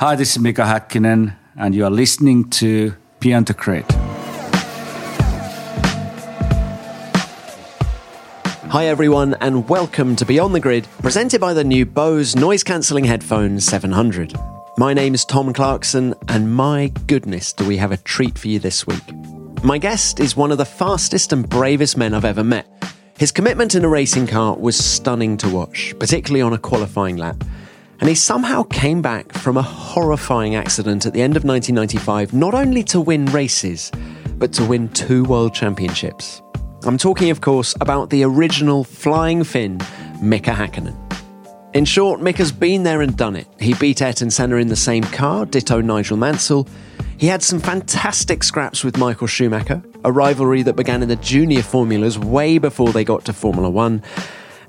Hi, this is Mika Häkkinen, and you are listening to Beyond the Grid. Hi, everyone, and welcome to Beyond the Grid, presented by the new Bose noise cancelling headphones 700. My name is Tom Clarkson, and my goodness, do we have a treat for you this week. My guest is one of the fastest and bravest men I've ever met. His commitment in a racing car was stunning to watch, particularly on a qualifying lap. And he somehow came back from a horrifying accident at the end of 1995, not only to win races, but to win two world championships. I'm talking, of course, about the original Flying Finn, Mika Hakkinen. In short, Mika's been there and done it. He beat Ayrton Senna in the same car, ditto Nigel Mansell. He had some fantastic scraps with Michael Schumacher, a rivalry that began in the junior formulas way before they got to Formula One.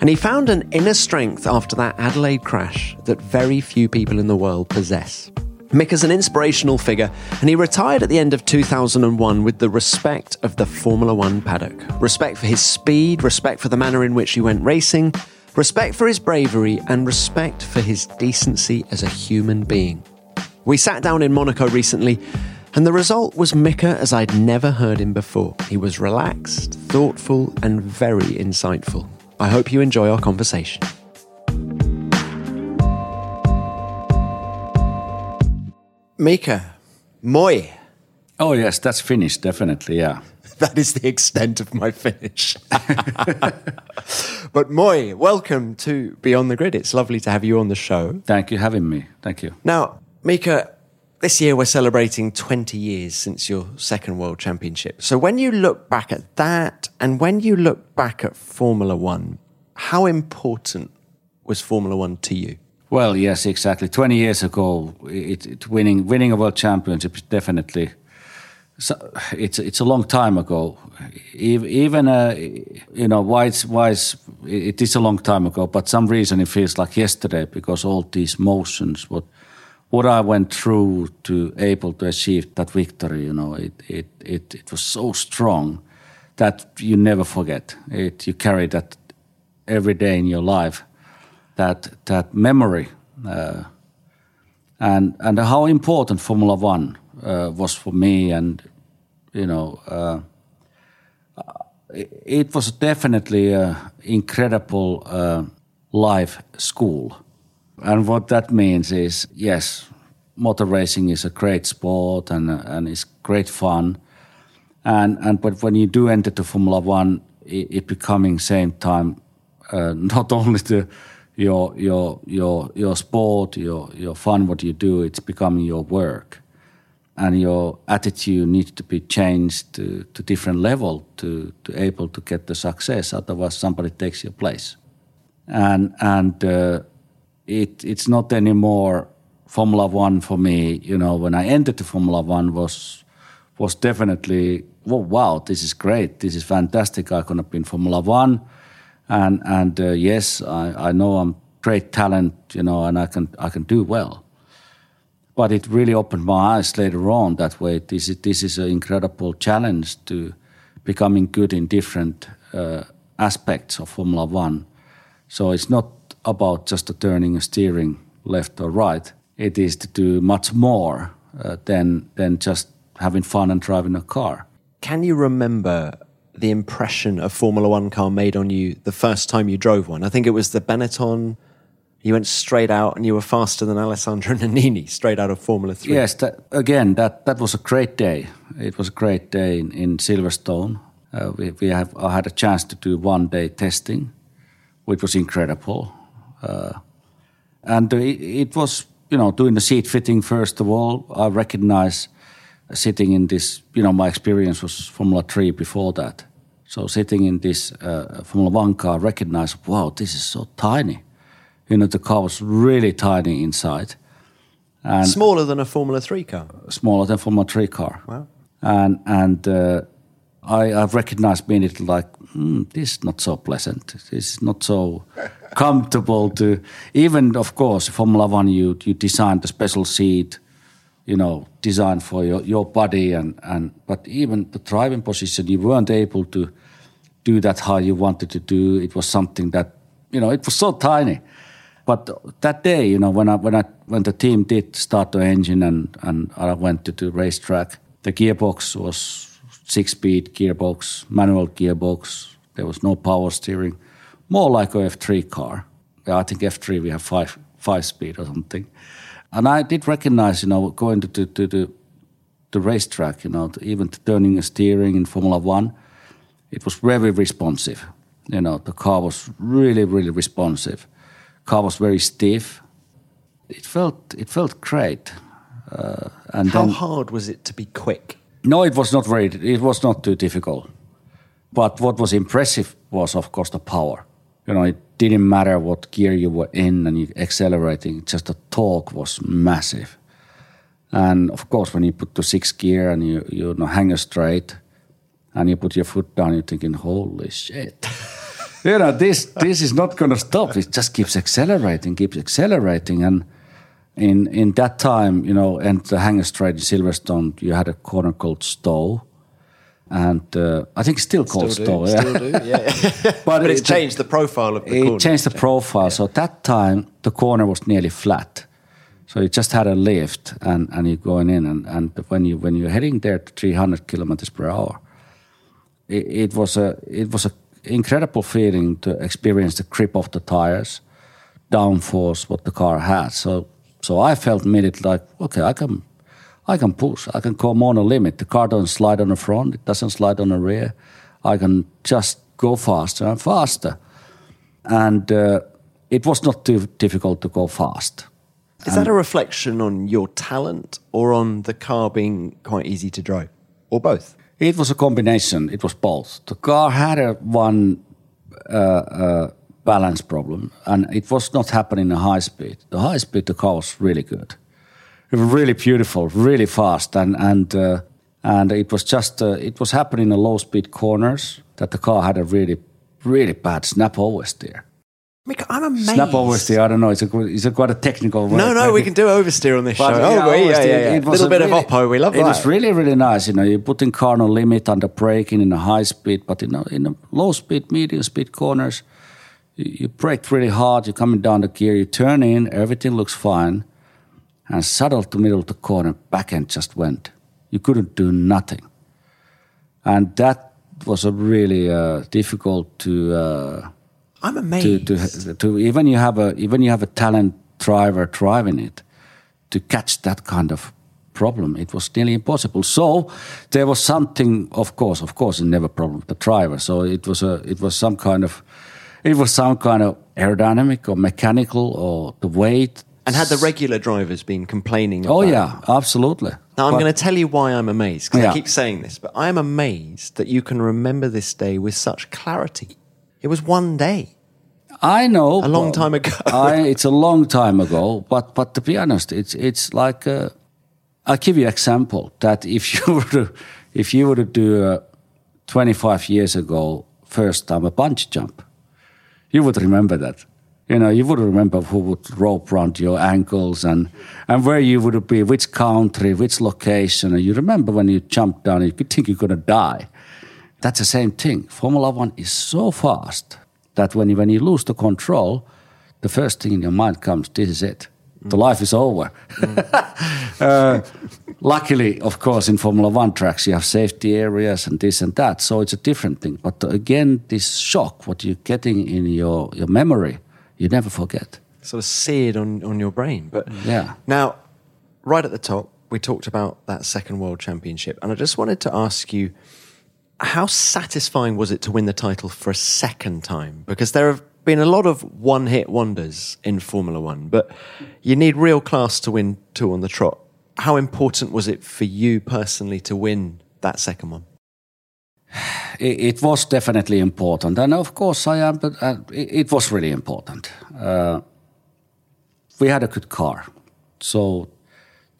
And he found an inner strength after that Adelaide crash that very few people in the world possess. Mika's an inspirational figure, and he retired at the end of 2001 with the respect of the Formula One paddock. Respect for his speed, respect for the manner in which he went racing, respect for his bravery, and respect for his decency as a human being. We sat down in Monaco recently, and the result was Mika as I'd never heard him before. He was relaxed, thoughtful, and very insightful. I hope you enjoy our conversation. Mika, moi. Oh, yes, that's Finnish, definitely, yeah. That is the extent of my Finnish. but moi, welcome to Beyond the Grid. It's lovely to have you on the show. Thank you for having me. Thank you. Now, Mika, this year we're celebrating 20 years since your second world championship. So when you look back at that and when you look back at Formula One, how important was Formula One to you? Well, yes, exactly. 20 years ago, it, it winning winning a world championship is definitely so it's it's a long time ago. Even uh, you know why it's why it's, it is a long time ago, but some reason it feels like yesterday because all these motions what what I went through to able to achieve that victory, you know, it it it, it was so strong that you never forget. It you carry that every day in your life that that memory uh, and and how important Formula One uh, was for me, and you know, uh, it, it, was definitely an incredible uh, life school, and what that means is yes, motor racing is a great sport and and it's great fun, and and but when you do enter to Formula One, it, it becoming same time uh, not only the your your your your sport, your your fun, what you do, it's becoming your work, and your attitude needs to be changed to to different level to to able to get the success. Otherwise, somebody takes your place, and and uh, it it's not anymore Formula One for me. You know, when I entered the Formula One was was definitely well, wow, this is great, this is fantastic. I could have been Formula One and and uh, yes, I, I know I'm great talent, you know, and I can I can do well. But it really opened my eyes later on that way. This is this is an incredible challenge to becoming good in different uh, aspects of Formula One. So it's not about just turning a steering left or right. It is to do much more uh, than than just having fun and driving a car. Can you remember the impression a Formula One car made on you the first time you drove one? I think it was the Benetton You went straight out and you were faster than Alessandro Nannini, straight out of Formula 3. Yes, that, again, that, that was a great day. It was a great day in, in Silverstone. Uh, we, we have, I had a chance to do one day testing, which was incredible. Uh, and it, it, was, you know, doing the seat fitting first of all. I recognize sitting in this, you know, my experience was Formula 3 before that. So sitting in this uh, Formula One car, I recognized, wow, this is so tiny. You know, the car was really tiny inside. And smaller than a Formula Three car. Smaller than a Formula Three car. Wow. And and uh, I I've recognized immediately like mm, this is not so pleasant. This is not so comfortable to even of course Formula One you you designed a special seat you know, designed for your, your body and, and but even the driving position you weren't able to do that how you wanted to do. It was something that you know it was so tiny. But that day, you know, when I when I when the team did start the engine and and I went to the racetrack, the gearbox was six speed gearbox, manual gearbox. There was no power steering, more like a F3 car. I think F3 we have five five speed or something. And I did recognize, you know, going to, to, to the, the racetrack, you know, even turning a steering in Formula One, it was very responsive. You know, the car was really, really responsive. Car was very stiff. It felt it felt great. Uh, and how then, hard was it to be quick? No, it was not very. It was not too difficult. But what was impressive was, of course, the power. You know, it didn't matter what gear you were in and you accelerating, just the torque was massive. And of course, when you put the sixth gear and you, you know, hang straight and you put your foot down, you're thinking, holy shit. you know, this, this is not going to stop. It just keeps accelerating, keeps accelerating. And in, in that time, you know, and the Hangar straight in Silverstone, you had a corner called Stowe and uh, I think still called still do, Still do, yeah. but, but it's changed the profile of the it corner. It changed the profile. Yeah. So at that time, the corner was nearly flat. So you just had a lift, and, and you're going in, and, and when you when you're heading there to 300 kilometers per hour, it, it was a it was a incredible feeling to experience the grip of the tires, downforce what the car had. So so I felt immediately like, okay, I can I can push. I can come on a limit. The car doesn't slide on the front. It doesn't slide on the rear. I can just go faster and faster. And uh, it was not too difficult to go fast. Is and that a reflection on your talent or on the car being quite easy to drive, or both? It was a combination. It was both. The car had a one uh, uh, balance problem, and it was not happening in high speed. The high speed, the car was really good really beautiful, really fast, and and uh, and it was just uh, it was happening in low speed corners that the car had a really really bad snap oversteer. I'm amazed. Snap oversteer. I don't know. It's a it's a quite a technical word. No, no, maybe. we can do oversteer on this but show. Yeah, oh, yeah, yeah, yeah. It was a little bit really, of oppo. We love it that. It was really really nice. You know, you're putting car on limit under braking in a high speed, but in a, in a low speed, medium speed corners, you, brake really hard. You're coming down the gear. You turn in. Everything looks fine and settled to middle of the corner, back end just went. You couldn't do nothing. And that was a really uh, difficult to. Uh, I'm amazed. To, to, to, even you have a even you have a talent driver driving it, to catch that kind of problem, it was nearly impossible. So there was something, of course, of course, never problem with the driver. So it was a it was some kind of it was some kind of aerodynamic or mechanical or the weight and had the regular drivers been complaining? oh yeah, absolutely. Now I'm going to tell you why I'm amazed because yeah. I keep saying this, but I am amazed that you can remember this day with such clarity. It was one day. I know a long time ago. I, it's a long time ago, but but to be honest, it's it's like uh, I'll give you an example that if you were to, if you were to do uh, 25 years ago first time a bungee jump, you would remember that you know, you would remember who would rope around your ankles and, and where you would be, which country, which location. And you remember when you jumped down, you could think you're going to die. That's the same thing. Formula One is so fast that when you, when you lose the control, the first thing in your mind comes, this is it. The life is over. Mm. uh, luckily, of course, in Formula One tracks, you have safety areas and this and that. So it's a different thing. But again, this shock, what you're getting in your, your memory, you never forget. sort of seared on, on your brain. But Yeah. now, right at the top, we talked about that second world championship, and I just wanted to ask you, how satisfying was it to win the title for a second time? Because there have been a lot of one-hit wonders in Formula One, but you need real class to win two on the trot. How important was it for you personally to win that second one? it, was definitely important, and of course I am. But uh, it, it was really important. Uh, we had a good car, so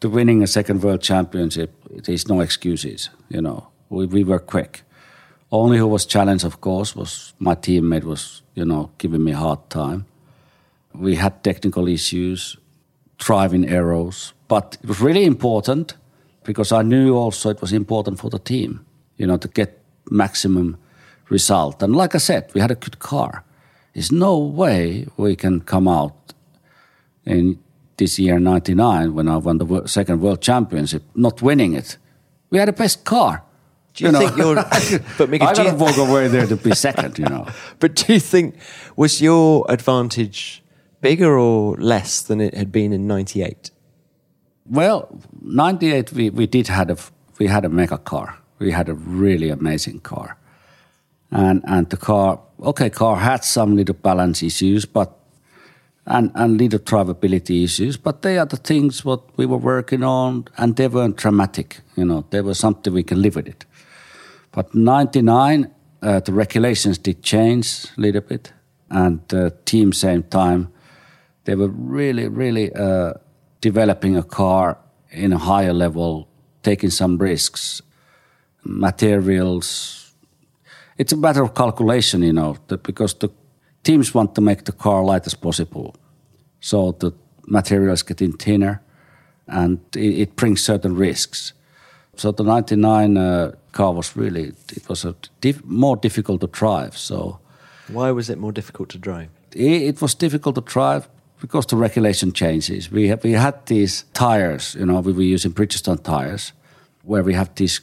to winning a second world championship, there's no excuses. You know, we, we were quick. Only who was challenged, of course, was my teammate. Was you know giving me a hard time. We had technical issues, driving errors, but it was really important because I knew also it was important for the team. You know, to get maximum result. And like I said, we had a good car. There's no way we can come out in this year 99 when I won the second world championship not winning it. We had the best car. Do you, think you're? but Mika, I gotta you, walk away there to be second, you know. but do you think was your advantage bigger or less than it had been in '98? Well, 98 we, we did had a we had a mega car. We had a really amazing car. And and the car okay, car had some little balance issues, but and and little drivability issues, but they are the things what we were working on and they weren't dramatic, you know, they were something we can live with it. But 99 uh, the regulations did change a little bit and the team same time they were really, really uh, developing a car in a higher level, taking some risks, materials. It's a matter of calculation, you know, because the teams want to make the car light as possible. So the materials getting thinner and it, it brings certain risks. So the 99 uh, car was really, it was a diff- more difficult to drive. So Why was it more difficult to drive? it, it was difficult to drive because the regulation changes. We have, we had these tires, you know, we were using Bridgestone tires, where we have these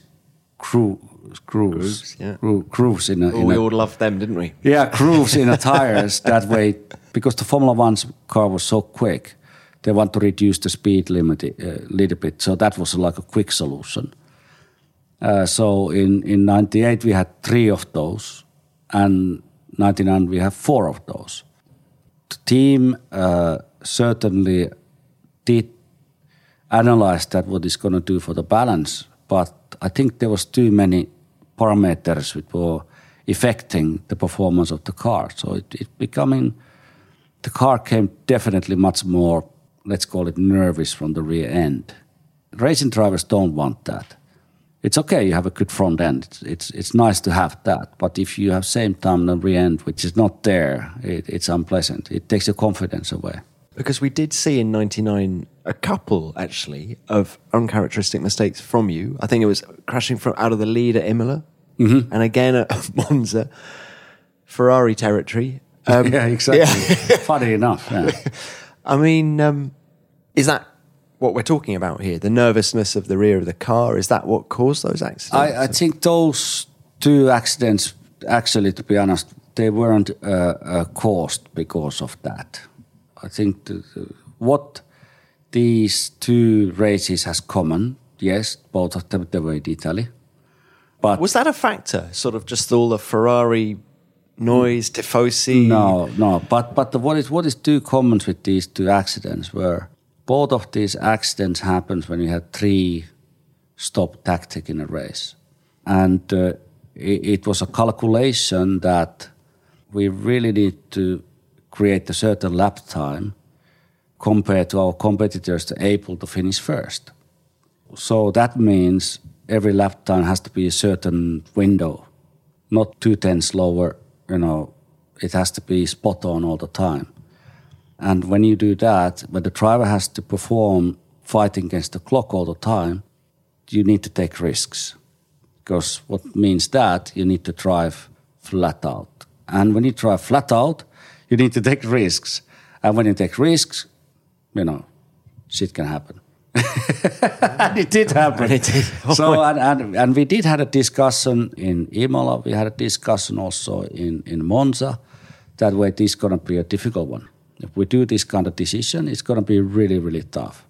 crew, grooves, Grooves, yeah. groo- grooves in a, Oh, in we a all loved them, didn't we? yeah, grooves in the tires. That way, because the Formula One's car was so quick, they want to reduce the speed limit a little bit. So that was like a quick solution. Uh, so in in '98 we had three of those, and '99 we have four of those. The team uh, certainly did analyze that what it's going to do for the balance, but I think there was too many parameters which were affecting the performance of the car. So it, it becoming the car came definitely much more, let's call it nervous from the rear end. Racing drivers don't want that. It's okay, you have a good front end. It's, it's, it's nice to have that. But if you have same time the rear end, which is not there, it, it's unpleasant. It takes your confidence away. Because we did see in '99 a couple actually of uncharacteristic mistakes from you. I think it was crashing from out of the lead at Imola, Mm-hmm. and again at Monza, Ferrari territory. Um, yeah, exactly. Funny enough. Yeah. I mean, um, is that what we're talking about here? The nervousness of the rear of the car is that what caused those accidents? I, I think those two accidents, actually, to be honest, they weren't uh, uh, caused because of that. I think the, the- what these two races has common, yes, both of them they were in Italy, but was that a factor? Sort of just all the Ferrari noise, tifosi. No, no. But but the, what is what is two common with these two accidents were both of these accidents happened when you had three stop tactic in a race, and uh, it, it was a calculation that we really need to create a certain lap time compared to our competitors to able to finish first. So that means every lap time has to be a certain window, not two tenths lower. You know, it has to be spot on all the time. And when you do that, when the driver has to perform fighting against the clock all the time, you need to take risks. Because what means that you need to drive flat out. And when you drive flat out, you need to take risks. And when you take risks, you know, shit can happen. and it did happen. it did. so and, and, and we did had a discussion in Imola. We had a discussion also in, in Monza. That way, this is gonna be a difficult one If we do this kind of decision, it's going to be really, really tough.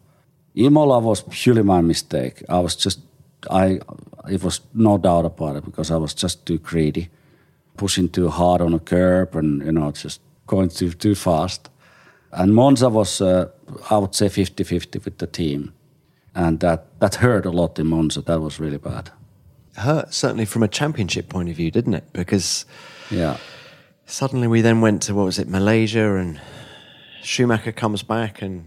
Imola was purely my mistake. I was just, I, it was no doubt about it because I was just too greedy, pushing too hard on a curb and, you know, just going too, too fast. And Monza was, uh, I would say, 50 50 with the team. And that, that hurt a lot in Monza. That was really bad. Hurt, certainly from a championship point of view, didn't it? Because yeah. suddenly we then went to, what was it, Malaysia, and Schumacher comes back and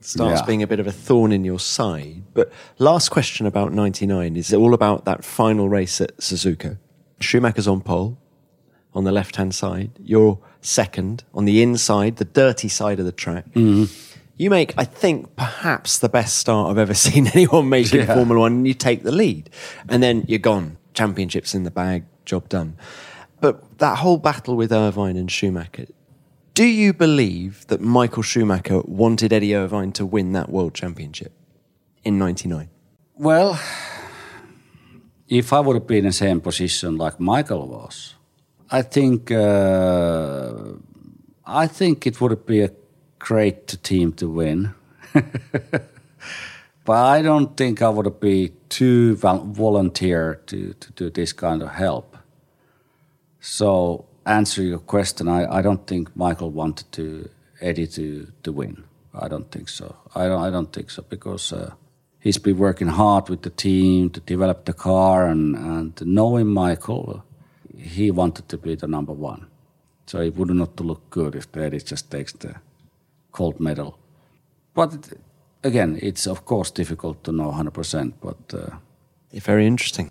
starts Yeah. being a bit of a thorn in your side. But last question about 99 is it all about that final race at Suzuka? Schumacher's on pole on the left hand side. You're second on the inside, the dirty side of the track. Mm-hmm. You make, I think, perhaps the best start I've ever seen anyone make in Yeah. Formula One, and you take the lead. And then you're gone. Championships in the bag, job done. But that whole battle with Irvine and Schumacher, do you believe that Michael Schumacher wanted Eddie Irvine to win that world championship in 99? Well, if I would have been in the same position like Michael was, I think uh, I think it would be a great team to win. but I don't think I would be too volunteer to, to do this kind of help. So, answer your question, I, I don't think Michael wanted to Eddie to, to win. I don't think so. I don't. I don't think so because uh, he's been working hard with the team to develop the car, and and knowing Michael, he wanted to be the number one. So it would not look good if Eddie just takes the gold medal. But again, it's of course difficult to know 100%. But uh, Very interesting.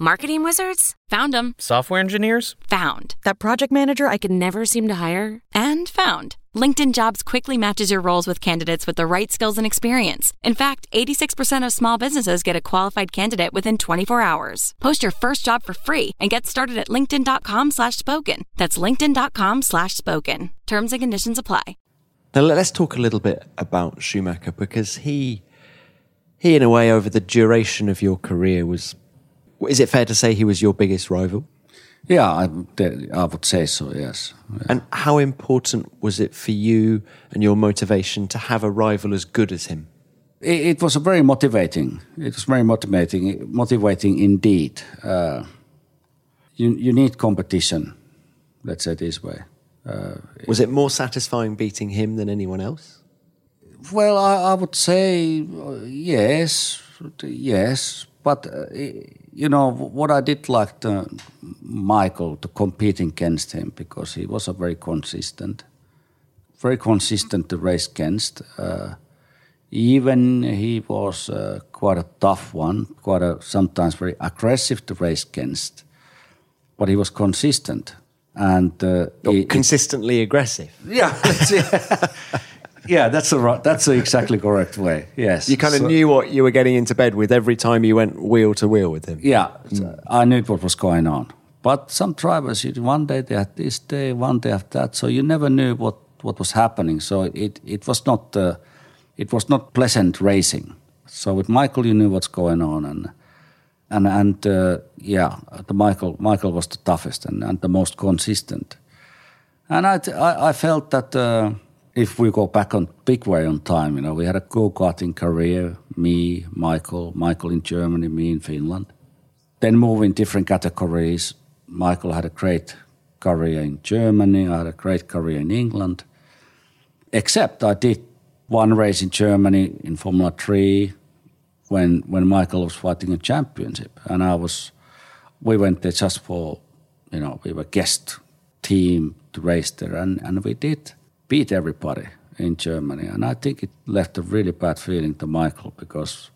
Marketing wizards? Found them. Software engineers? Found. That project manager I could never seem to hire? And found. LinkedIn Jobs quickly matches your roles with candidates with the right skills and experience. In fact, 86% of small businesses get a qualified candidate within 24 hours. Post your first job for free and get started at linkedin.com slash spoken. That's linkedin.com slash spoken. Terms and conditions apply. Now let- let's talk a little bit about Schumacher because he, he in a way, over the duration of your career was. Is it fair to say he was your biggest rival? yeah, I, I would say so, yes. And how important was it for you and your motivation to have a rival as good as him? It, it was very motivating. It was very motivating, motivating indeed. Uh, you, you need competition, let's say this way. Was it more satisfying beating him than anyone else? Well, I, I would say uh, yes, yes, but uh, you know what I did like to Michael to compete against him because he was a very consistent, very consistent to race against. Uh, even he was uh, quite a tough one, quite a sometimes very aggressive to race against, but he was consistent and uh, it- consistently aggressive? yeah. yeah, that's the right, that's the exactly correct way. Yes, You kind of So- knew what you were getting into bed with every time you went wheel to wheel with him. Yeah, so I knew what was going on. But some drivers, you, one day they had this day, one day after that, so you never knew what, what was happening. So it it was not uh, it was not pleasant racing. So with Michael, you knew what's going on, and and and uh, yeah, the Michael Michael was the toughest and, and the most consistent. And I, I, I felt that uh, if we go back on big way on time, you know, we had a go-karting career, me, Michael, Michael in Germany, me in Finland. Then move in different categories. Michael had a great career in Germany. I had a great career in England. Except I did one race in Germany in Formula 3 when, when Michael was fighting a championship. And I was, we went there just for, you know, we were guest team to race there. And, and we did beat everybody in Germany. And I think it left a really bad feeling to Michael because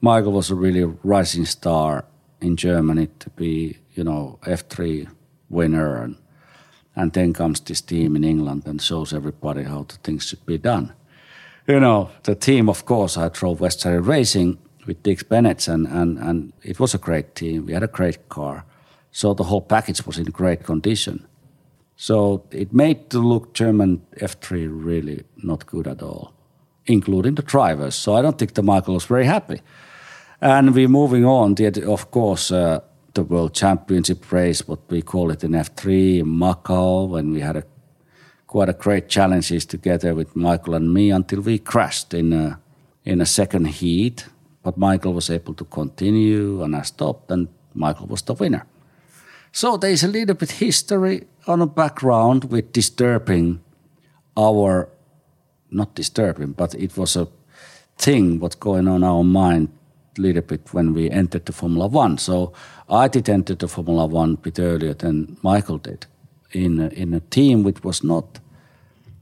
Michael was a really rising star in Germany to be, you know, F3 winner. And, and then comes this team in England and shows everybody how the things should be done. You know, the team, of course, I drove West Surrey Racing with Dick Bennett, and, and, and it was a great team. We had a great car. So the whole package was in great condition. So it made the look German F3 really not good at all, including the drivers. So I don't think the Michael was very happy. And we're moving on. Of course, uh, the World Championship race, what we call it in F3 in Macau, when we had a quite a great challenges together with Michael and me until we crashed in a, in a second heat. But Michael was able to continue, and I stopped, and Michael was the winner. So there's a little bit history on a background with disturbing our, not disturbing, but it was a thing what's going on in our mind a little bit when we entered the Formula One. So I did enter the Formula One a bit earlier than Michael did in a, in a team which was not,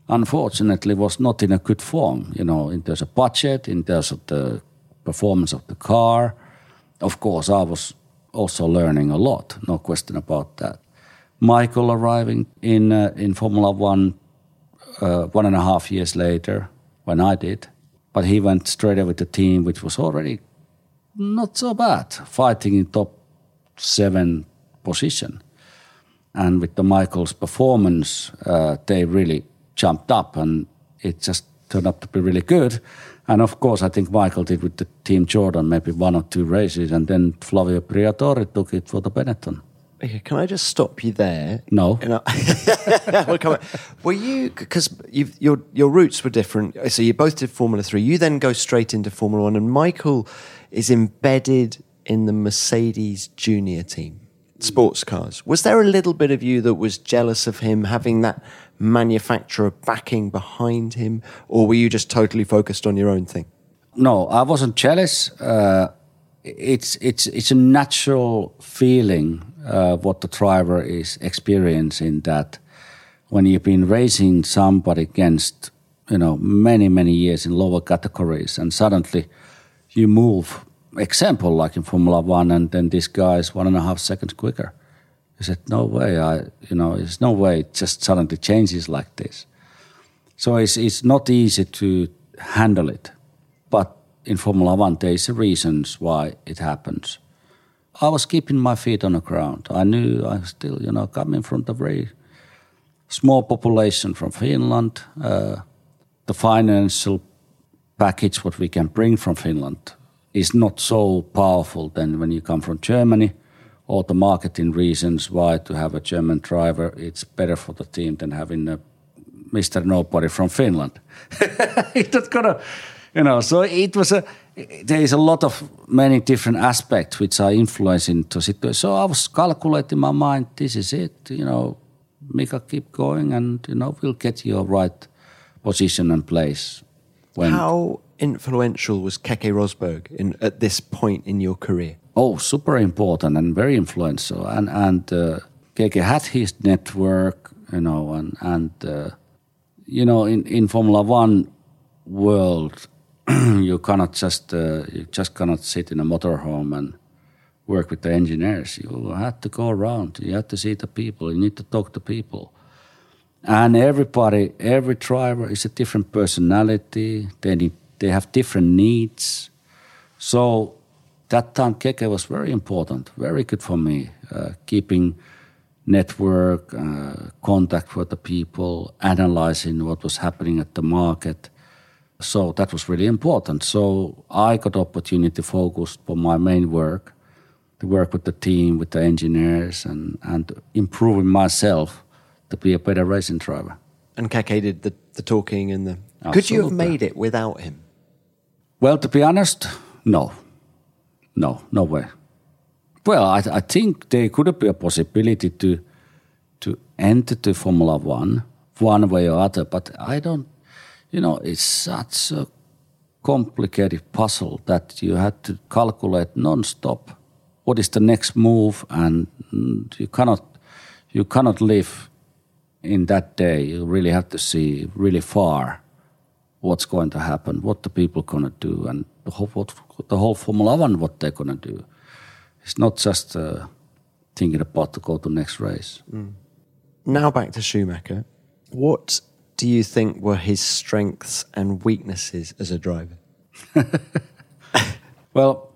unfortunately, was not in a good form. You know, in terms of budget, in terms of the performance of the car. Of course, I was also learning a lot, no question about that. Michael arriving in uh, in Formula One uh, one and a half years later when I did, but he went straight away with the team, which was already not so bad, fighting in top seven position. And with the Michael's performance, uh, they really jumped up, and it just turned out to be really good. And of course, I think Michael did with the Team Jordan maybe one or two races, and then Flavio Briatore took it for the Benetton. Okay, can I just stop you there? No. we'll come Were you because your your roots were different? So you both did Formula Three. You then go straight into Formula One, and Michael is embedded in the Mercedes Junior team, sports cars. Was there a little bit of you that was jealous of him having that manufacturer backing behind him, or were you just totally focused on your own thing? No, I wasn't jealous. Uh, it's it's it's a natural feeling uh, what the driver is experiencing that when you've been racing somebody against you know many many years in lower categories and suddenly you move example like in Formula One and then this guy is one and a half seconds quicker he said, no way. I, you know, there's no way it just suddenly changes like this. So it's, it's not easy to handle it. But in Formula One, there's reasons why it happens. I was keeping my feet on the ground. I knew I still, you know, coming from the very small population from Finland. Uh, the financial package, what we can bring from Finland, is not so powerful than when you come from Germany – or the marketing reasons why to have a German driver, it's better for the team than having a Mr. Nobody from Finland. it's not gonna, you know. So it was a. There is a lot of many different aspects which are influencing the situation. So I was calculating my mind. This is it. You know, Mika, keep going, and you know we'll get your right position and place. When How influential was Keke Rosberg in, at this point in your career? oh, super important and very influential. And and uh, Keke had his network, you know, and and uh, you know, in in Formula One world, you cannot just uh, you just cannot sit in a motorhome and work with the engineers. You have to go around. You have to see the people. You need to talk to people. And everybody, every driver is a different personality. They need, they have different needs. So that time Keke was very important, very good for me, uh, keeping network, uh, contact with the people, analyzing what was happening at the market. So that was really important. So I got opportunity to focus on my main work, to work with the team, with the engineers, and, and improving myself to be a better racing driver. And Keke did the, the talking and the. Absolutely. Could you have made it without him? Well, to be honest, no no, no way. Well, I, I think there could be a possibility to to enter the Formula One one way or other, but I don't. You know, it's such a complicated puzzle that you had to calculate non-stop what is the next move, and you cannot you cannot live in that day. You really have to see really far what's going to happen, what the people going to do, and what the whole Formula One what they're gonna do. It's not just uh, thinking about to go to the next race. Now back to Schumacher. What do you think were his strengths and weaknesses as a driver? Well,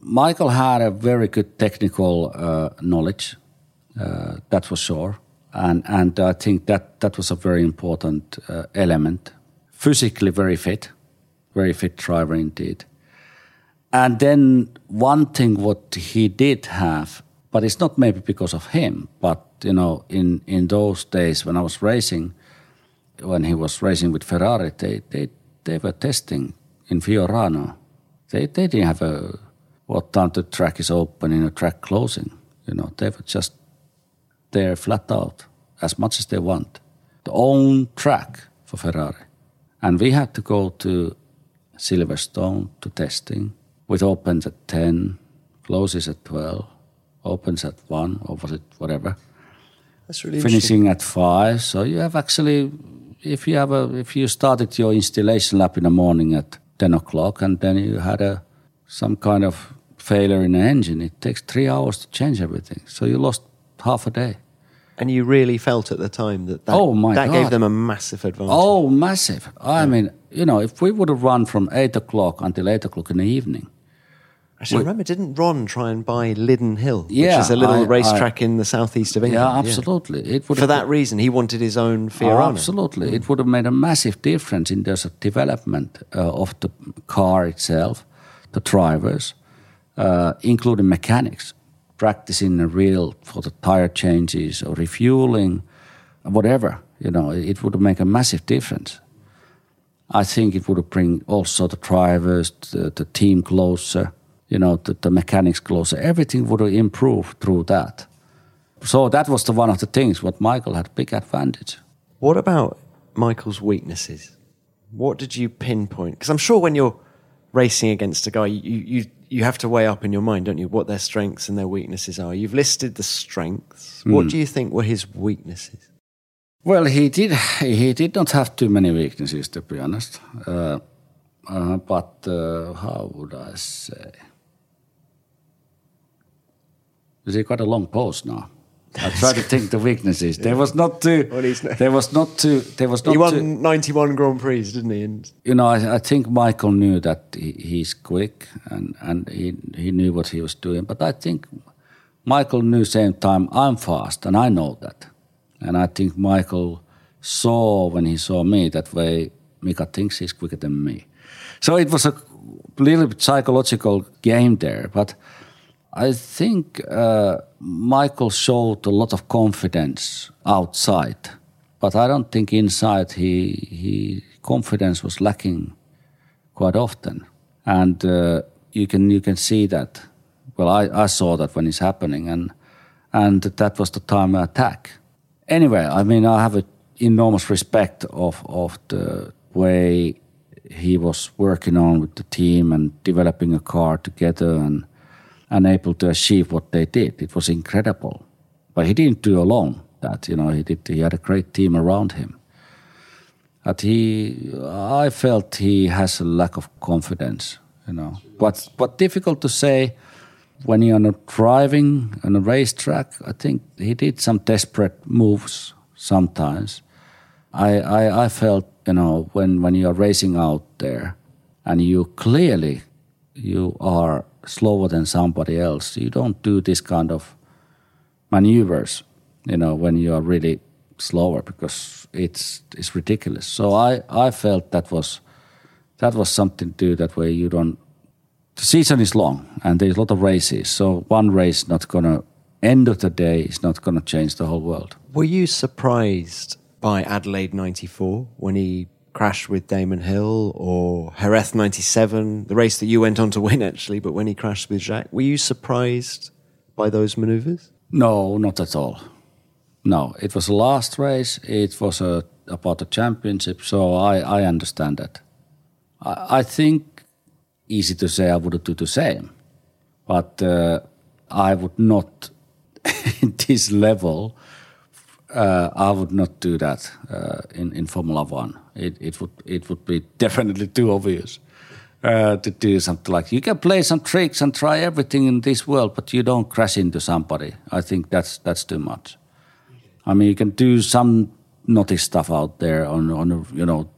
Michael had a very good technical uh, knowledge, uh, that for sure, and and I think that that was a very important uh, element. Physically very fit, very fit driver indeed. And then one thing what he did have, but it's not maybe because of him, but you know, in in those days when I was racing, when he was racing with Ferrari, they they they were testing in Fiorano. They they didn't have a what time the track is open and a track closing. You know, they were just there flat out as much as they want. The own track for Ferrari. And we had to go to Silverstone to testing, with opens at 10, closes at 12, opens at 1, or was it whatever, That's really finishing at 5. So you have actually, if you have a, if you started your installation lap in the morning at 10 o'clock and then you had a, some kind of failure in the engine, it takes three hours to change everything. So you lost half a day. And you really felt at the time that that, Oh, my that gave them a massive advantage. Oh, massive. I mean, you know, if we would have run from 8 o'clock until 8 o'clock in the evening, Actually, I remember, didn't Ron try and buy Lydden Hill, which is a little I- racetrack in the southeast of England? yeah, absolutely. It would For that reason, he wanted his own Oh, Fiorano. absolutely. It would have made a massive difference in terms of development uh, of the car itself, the drivers, uh, including mechanics, practicing a real for the tire changes or refueling, whatever. You know, it would make a massive difference. I think it would bring also the drivers, the, the team closer, you know, the, the mechanics closer. Everything would improve through that. So that was the one of the things what Michael had big advantage. What about Michael's weaknesses? What did you pinpoint? Because I'm sure when you're racing against a guy, you, you you have to weigh up in your mind, don't you, what their strengths and their weaknesses are. You've listed the strengths. Hmm. What do you think were his weaknesses? Well, he did. He did not have too many weaknesses, to be honest. Uh, uh, but uh, how would I say? Is he got a long pause now? I try to think the weaknesses. There was not too. Well, there was not too. There was not. he won too, 91 Grand Prix, didn't he? And you know, I, I think Michael knew that he, he's quick and, and he, he knew what he was doing. But I think Michael knew same time I'm fast and I know that. And I think Michael saw when he saw me that way Mika thinks he's quicker than me. So it was a little bit psychological game there. But I think uh, Michael showed a lot of confidence outside, but I don't think inside he he confidence was lacking quite often, and uh, you can you can see that. Well, I, I saw that when it's happening, and and that was the time I attack. Anyway, I mean I have an enormous respect of of the way he was working on with the team and developing a car together and and able to achieve what they did. It was incredible. But he didn't do alone that, you know, he did he had a great team around him. But he I felt he has a lack of confidence, you know. But but difficult to say when you're not driving on a racetrack, I think he did some desperate moves sometimes. I, I, I felt, you know, when, when you're racing out there and you clearly you are slower than somebody else, you don't do this kind of maneuvers, you know, when you are really slower because it's it's ridiculous. So I, I felt that was that was something to do that way you don't the season is long and there's a lot of races. So one race not gonna end of the day is not gonna change the whole world. were you surprised by Adelaide 94 when he crashed with Damon Hill or Jerez 97, the race that you went on to win actually, but when he crashed with Jacques, were you surprised by those maneuvers? No, not at all. No, it was the last race. It was a, about the championship, so I, I understand that. I, I think easy to say I would do the same, but uh, I would not in this level. Uh, I would not do that uh, in in Formula One. It it would it would be definitely too obvious. uh, to do something like you can play some tricks and try everything in this world, but you don't crash into somebody. I think that's that's too much. I mean, you can do some naughty stuff out there on on you know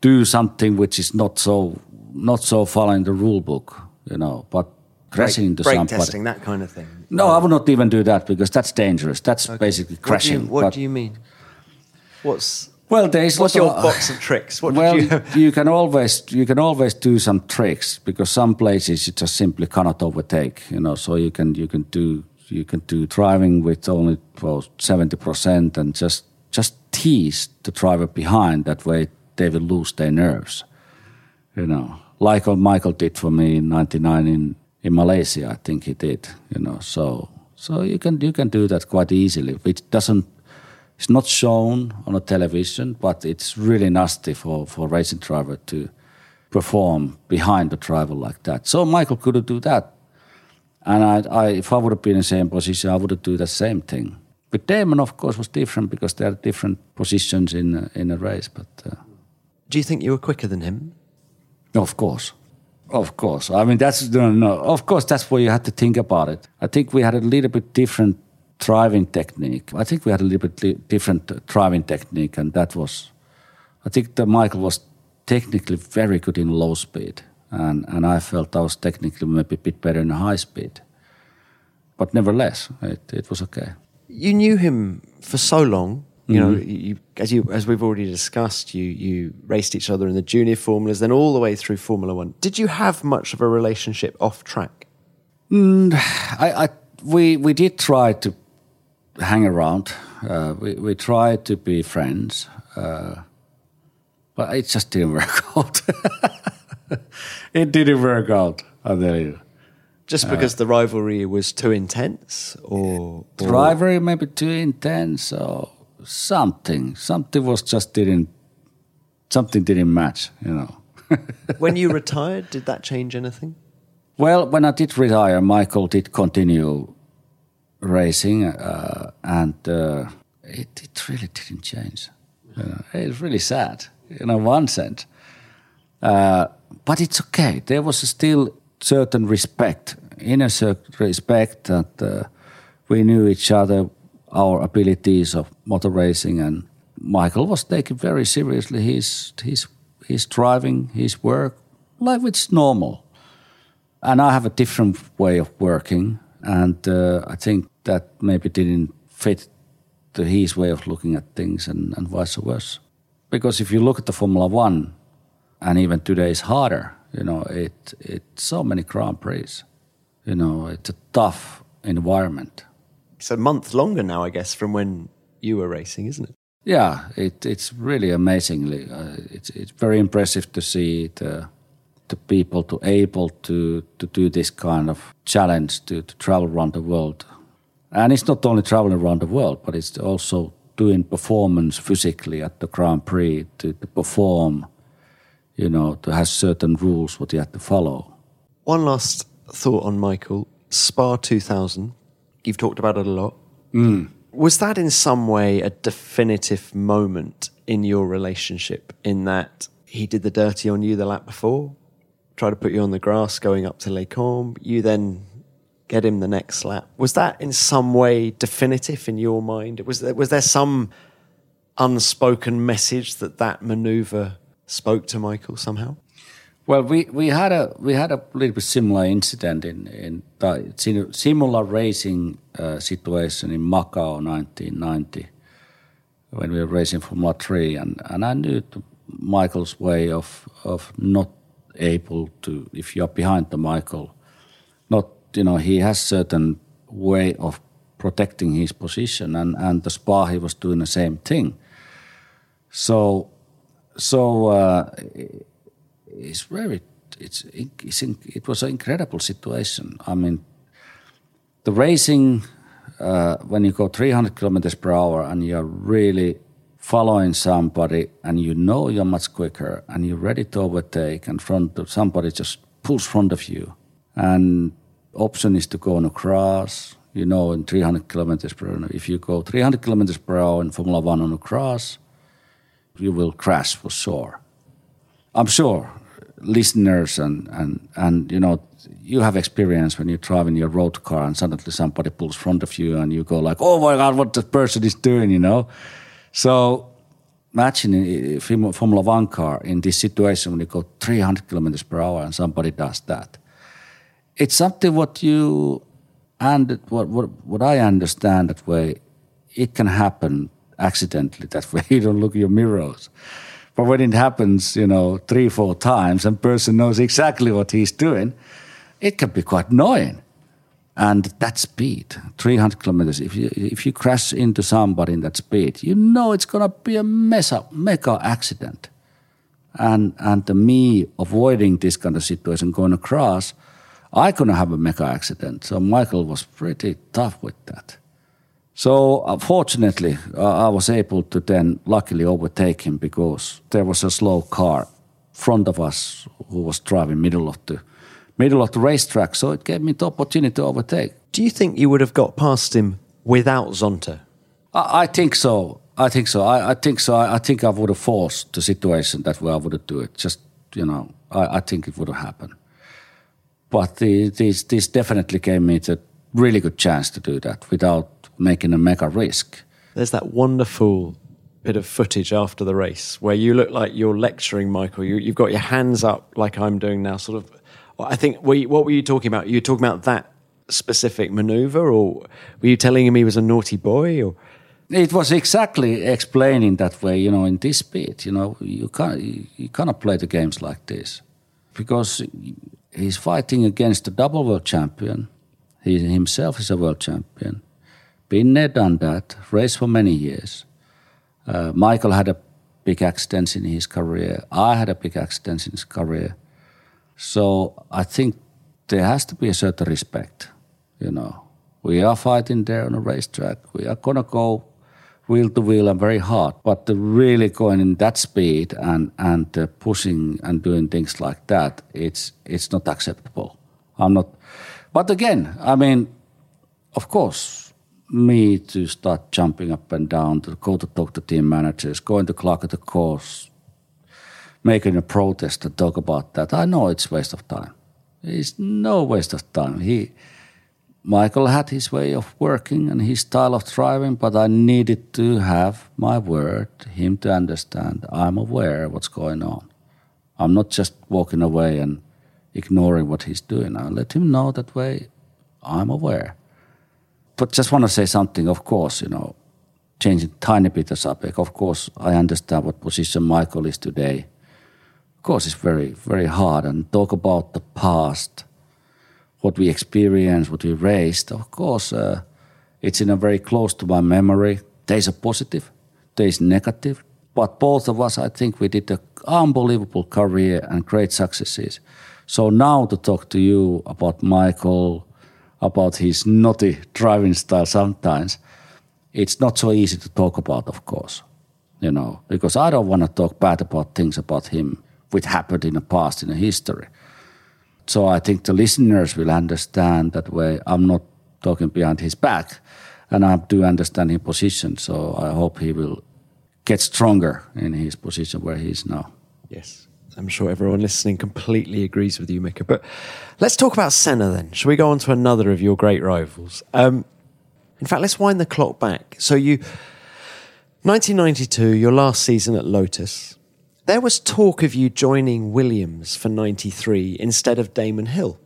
do something which is not so not so following the rule book, you know, but crashing into break somebody. testing, that kind of thing. No, I would not even do that because that's dangerous. That's basically crashing. What do you, what do you mean? What's well, there is what's your of- box of tricks? What well, you? you can always you can always do some tricks because some places you just simply cannot overtake. You know, so you can you can do you can do driving with only well seventy percent and just just tease the driver behind. That way they will lose their nerves. You know, like what Michael did for me in '99 in in Malaysia. I think he did. You know, so so you can you can do that quite easily. It doesn't it's not shown on a television, but it's really nasty for, for a racing driver to perform behind the driver like that. So Michael couldn't do that. And I, I, if I would have been in the same position, I would have do the same thing. But Damon, of course, was different because there are different positions in a, in a race. But uh, Do you think you were quicker than him? of course, of course. I mean, that's no, no. Of course, that's where you have to think about it. I think we had a little bit different driving technique. I think we had a little bit different driving technique, and that was, I think that Michael was technically very good in low speed, and and I felt I was technically maybe a bit better in high speed. But nevertheless, it, it was okay. You knew him for so long. You know, Mm-hmm. you, as you as we've already discussed, you you raced each other in the junior formulas, then all the way through Formula One. Did you have much of a relationship off track? I, I we we did try to hang around. Uh, we we tried to be friends, uh, but it just didn't work out. it didn't work out. I tell you. Just because the rivalry was too intense, or, or Rivalry maybe too intense or something. Something was just didn't. Something didn't match. You know. when you retired, did that change anything? Well, when I did retire, Michael did continue racing, uh, and uh, it, it really didn't change. You know, it's really sad, in a one sense. Uh, but it's okay. There was still certain respect, inner respect that uh, we knew each other, our abilities of motor racing, and Michael was taking very seriously his his his driving, his work, like it's normal and I have a different way of working, and uh, I think that maybe didn't fit to his way of looking at things, and, and vice versa. Because if you look at the Formula One, and even today is harder, you know, it it's so many Grand Prix, you know, it's a tough environment. It's a month longer now, I guess, from when you were racing, isn't it? Yeah, it, it's really amazingly. Uh, it's it's very impressive to see the the people to able to to do this kind of challenge to, to travel around the world, and it's not only traveling around the world, but it's also doing performance physically at the Grand Prix to, to perform. You know, to have certain rules what you have to follow. One last thought on Michael Spa 2000. You've talked about it a lot. Mm. Was that in some way a definitive moment in your relationship? In that he did the dirty on you the lap before, tried to put you on the grass going up to Les Combes. You then get him the next lap. Was that in some way definitive in your mind? Was there, was there some unspoken message that that maneuver spoke to Michael somehow? Well, we, we had a we had a little bit similar incident in in similar racing uh, situation in Macau, 1990, when we were racing Formula Three, and and I knew Michael's way of of not able to if you're behind the Michael, not you know he has certain way of protecting his position, and and the Spa he was doing the same thing. So so. Uh, it's very it's, it's it was an incredible situation. I mean, the racing uh, when you go 300 kilometers per hour and you're really following somebody and you know you're much quicker and you're ready to overtake and front of somebody just pulls front of you and option is to go on a cross you know in 300 kilometers per hour if you go 300 kilometers per hour in formula 1 on a cross you will crash for sure i'm sure listeners and, and, and, you know, you have experience when you drive in your road car and suddenly somebody pulls front of you and you go like, oh my God, what the person is doing, you know? So imagine a Formula One car in this situation when you go 300 kilometers per hour and somebody does that. It's something what you and what, what, what I understand that way, it can happen accidentally. That way you don't look at your mirrors. But when it happens, you know, three, four times and person knows exactly what he's doing, it can be quite annoying. And that speed, 300 kilometers, if you, if you crash into somebody in that speed, you know it's going to be a mess up, mega accident. And, and me avoiding this kind of situation going across, I couldn't have a mega accident. So Michael was pretty tough with that. So uh, fortunately, uh, I was able to then luckily overtake him because there was a slow car front of us who was driving middle of the middle of the racetrack. So it gave me the opportunity to overtake. Do you think you would have got past him without Zonta? I, I think so. I think so. I, I think so. I, I, think I would have forced the situation that way I would have do it. Just you know, I, think it would have happened. But the, this this definitely gave me the really good chance to do that without making a mega risk. There's that wonderful bit of footage after the race where you look like you're lecturing Michael. You, have got your hands up like I'm doing now, sort of. I think, what were you talking about? You were talking about that specific maneuver, or were you telling him he was a naughty boy? Or it was exactly explaining that way. You know, in this bit, you know, you can't you cannot play the games like this because he's fighting against a double world champion. He himself is a world champion been there, done that, raced for many years. Uh, Michael had a big accident in his career. I had a big accident in his career. So I think there has to be a certain respect. You know, we are fighting there on a racetrack. We are gonna go wheel to wheel and very hard. But really going in that speed and and uh, pushing and doing things like that, it's it's not acceptable. I'm not. But again, I mean, of course, me to start jumping up and down, to go to talk to team managers, going to clock at the course, making a protest to talk about that. I know it's waste of time. It's no waste of time. He, Michael had his way of working and his style of driving, but I needed to have my word, him to understand I'm aware what's going on. I'm not just walking away and ignoring what he's doing. I let him know that way I'm aware but just want to say something. Of course, you know, changing tiny bit the subject. Of course, I understand what position Michael is today. Of course, it's very very hard and talk about the past, what we experienced, what we raised. Of course, uh, it's in a very close to my memory. There's a positive, there's negative, but both of us, I think, we did an unbelievable career and great successes. So now to talk to you about Michael about his naughty driving style sometimes, it's not so easy to talk about, of course, you know, because I don't want to talk bad about things about him which happened in the past in the history. So I think the listeners will understand that way. I'm not talking behind his back, and I do understand his position. So I hope he will get stronger in his position where he is now. Yes. I'm sure everyone listening completely agrees with you, Mika. But let's talk about Senna then. Shall we go on to another of your great rivals? Um, in fact, let's wind the clock back. So you, 1992, your last season at Lotus, there was talk of you joining Williams for 93 instead of Damon Hill.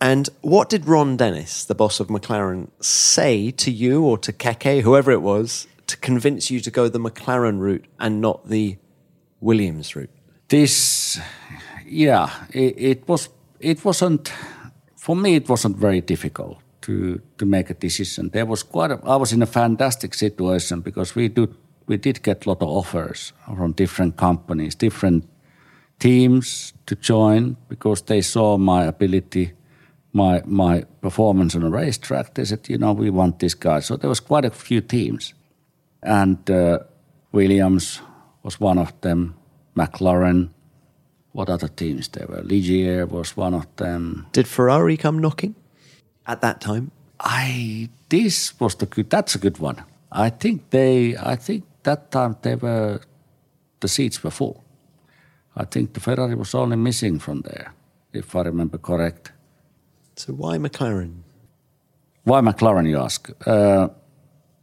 And what did Ron Dennis, the boss of McLaren, say to you or to Keke, whoever it was, to convince you to go the McLaren route and not the Williams route? This, yeah, it, it was. It wasn't for me. It wasn't very difficult to to make a decision. There was quite. A, I was in a fantastic situation because we do we did get a lot of offers from different companies, different teams to join because they saw my ability, my my performance on a racetrack. They said, you know, we want this guy. So there was quite a few teams, and uh, Williams was one of them. McLaren. What other teams there were? Ligier was one of them. Did Ferrari come knocking at that time? I this was the good. That's a good one. I think they. I think that time they were. The seats were full. I think the Ferrari was only missing from there, if I remember correct. So why McLaren? Why McLaren, you ask? Uh,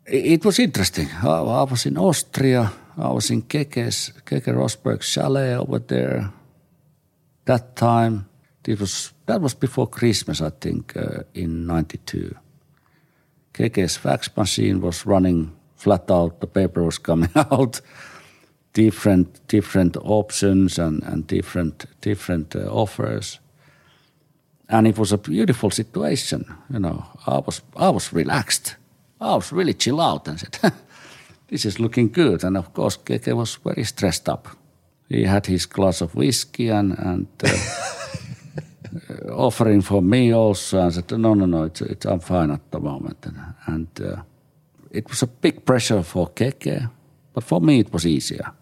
it, was interesting. I, I, was in Austria. I was in Keke's, Keke Rosberg's chalet over there. That time, it was that was before Christmas, I think, uh, in '92. Keke's fax machine was running flat out. The paper was coming out. different different options and, and different different uh, offers and it was a beautiful situation. You know, I was I was relaxed. I was really chill out and said, "This is looking good." And of course, Keke was very stressed up. He had his glass of whiskey and and uh, offering for me also. I said, "No, no, no, it's, it's, I'm fine at the moment." And, and uh, it was a big pressure for Keke, but for me it was easier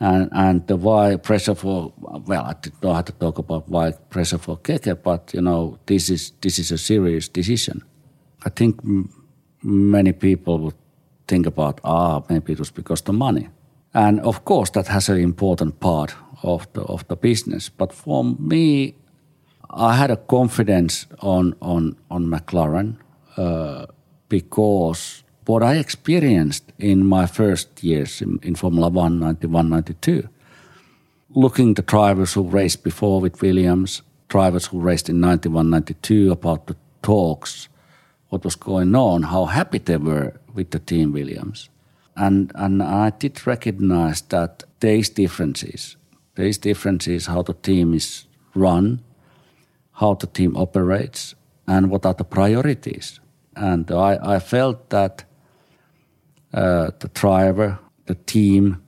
and and the why pressure for well I don't know how to talk about why pressure for Keke, but you know this is this is a serious decision. I think m- many people would think about ah maybe it was because the money, and of course that has an important part of the of the business. But for me, I had a confidence on on on McLaren uh, because what I experienced in my first years in, in Formula One, 91, 92, looking the drivers who raced before with Williams, drivers who raced in 91, 92 about the talks, what was going on, how happy they were with the team Williams. And, and I did recognize that there is differences. There is differences how the team is run, how the team operates, and what are the priorities. And I, I felt that uh, the driver, the team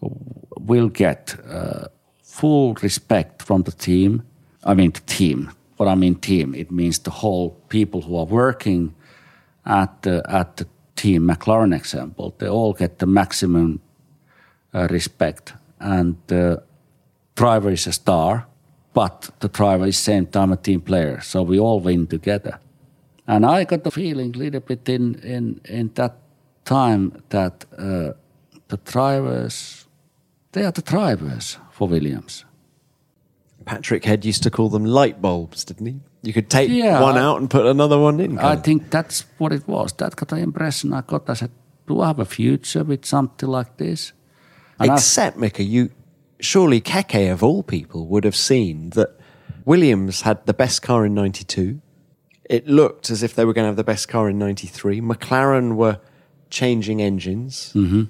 will get uh, full respect from the team. I mean, the team. What I mean, team, it means the whole people who are working at the, at the team McLaren example. They all get the maximum uh, respect, and the driver is a star, but the driver is same time a team player. So we all win together. And I got the feeling a little bit in in in that time that uh, the drivers, they are the drivers for Williams. Patrick Head used to call them light bulbs, didn't he? You could take yeah, one out and put another one in. I think that's what it was. That got the impression I got. I said, "Do I have a future with something like this?" And Except, I, Mika, you surely Keke of all people would have seen that Williams had the best car in '92. It looked as if they were going to have the best car in '93. McLaren were changing engines mm-hmm.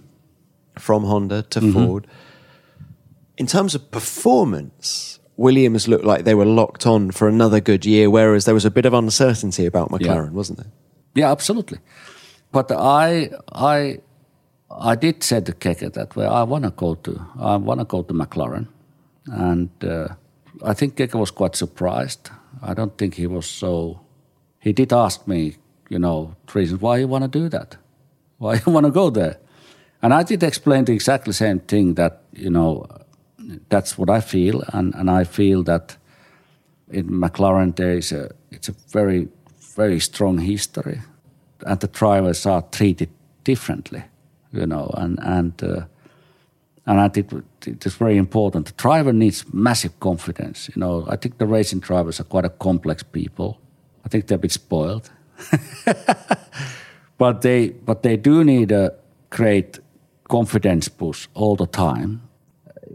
from Honda to mm-hmm. Ford. In terms of performance, Williams looked like they were locked on for another good year, whereas there was a bit of uncertainty about McLaren, yeah. wasn't there? Yeah, absolutely. But I, I, I did say to Keke that way. I want to go to, I want to go to McLaren, and uh, I think Keke was quite surprised. I don't think he was so. He did ask me, you know, reasons why you want to do that. Why you want to go there? And I did explain the exactly same thing that, you know, that's what I feel. And, and I feel that in McLaren there is a, it's a very, very strong history. And the drivers are treated differently, you know, and, and, uh, and I think it is very important. The driver needs massive confidence. You know, I think the racing drivers are quite a complex people. I think they're a bit spoiled. but they but they do need a great confidence push all the time.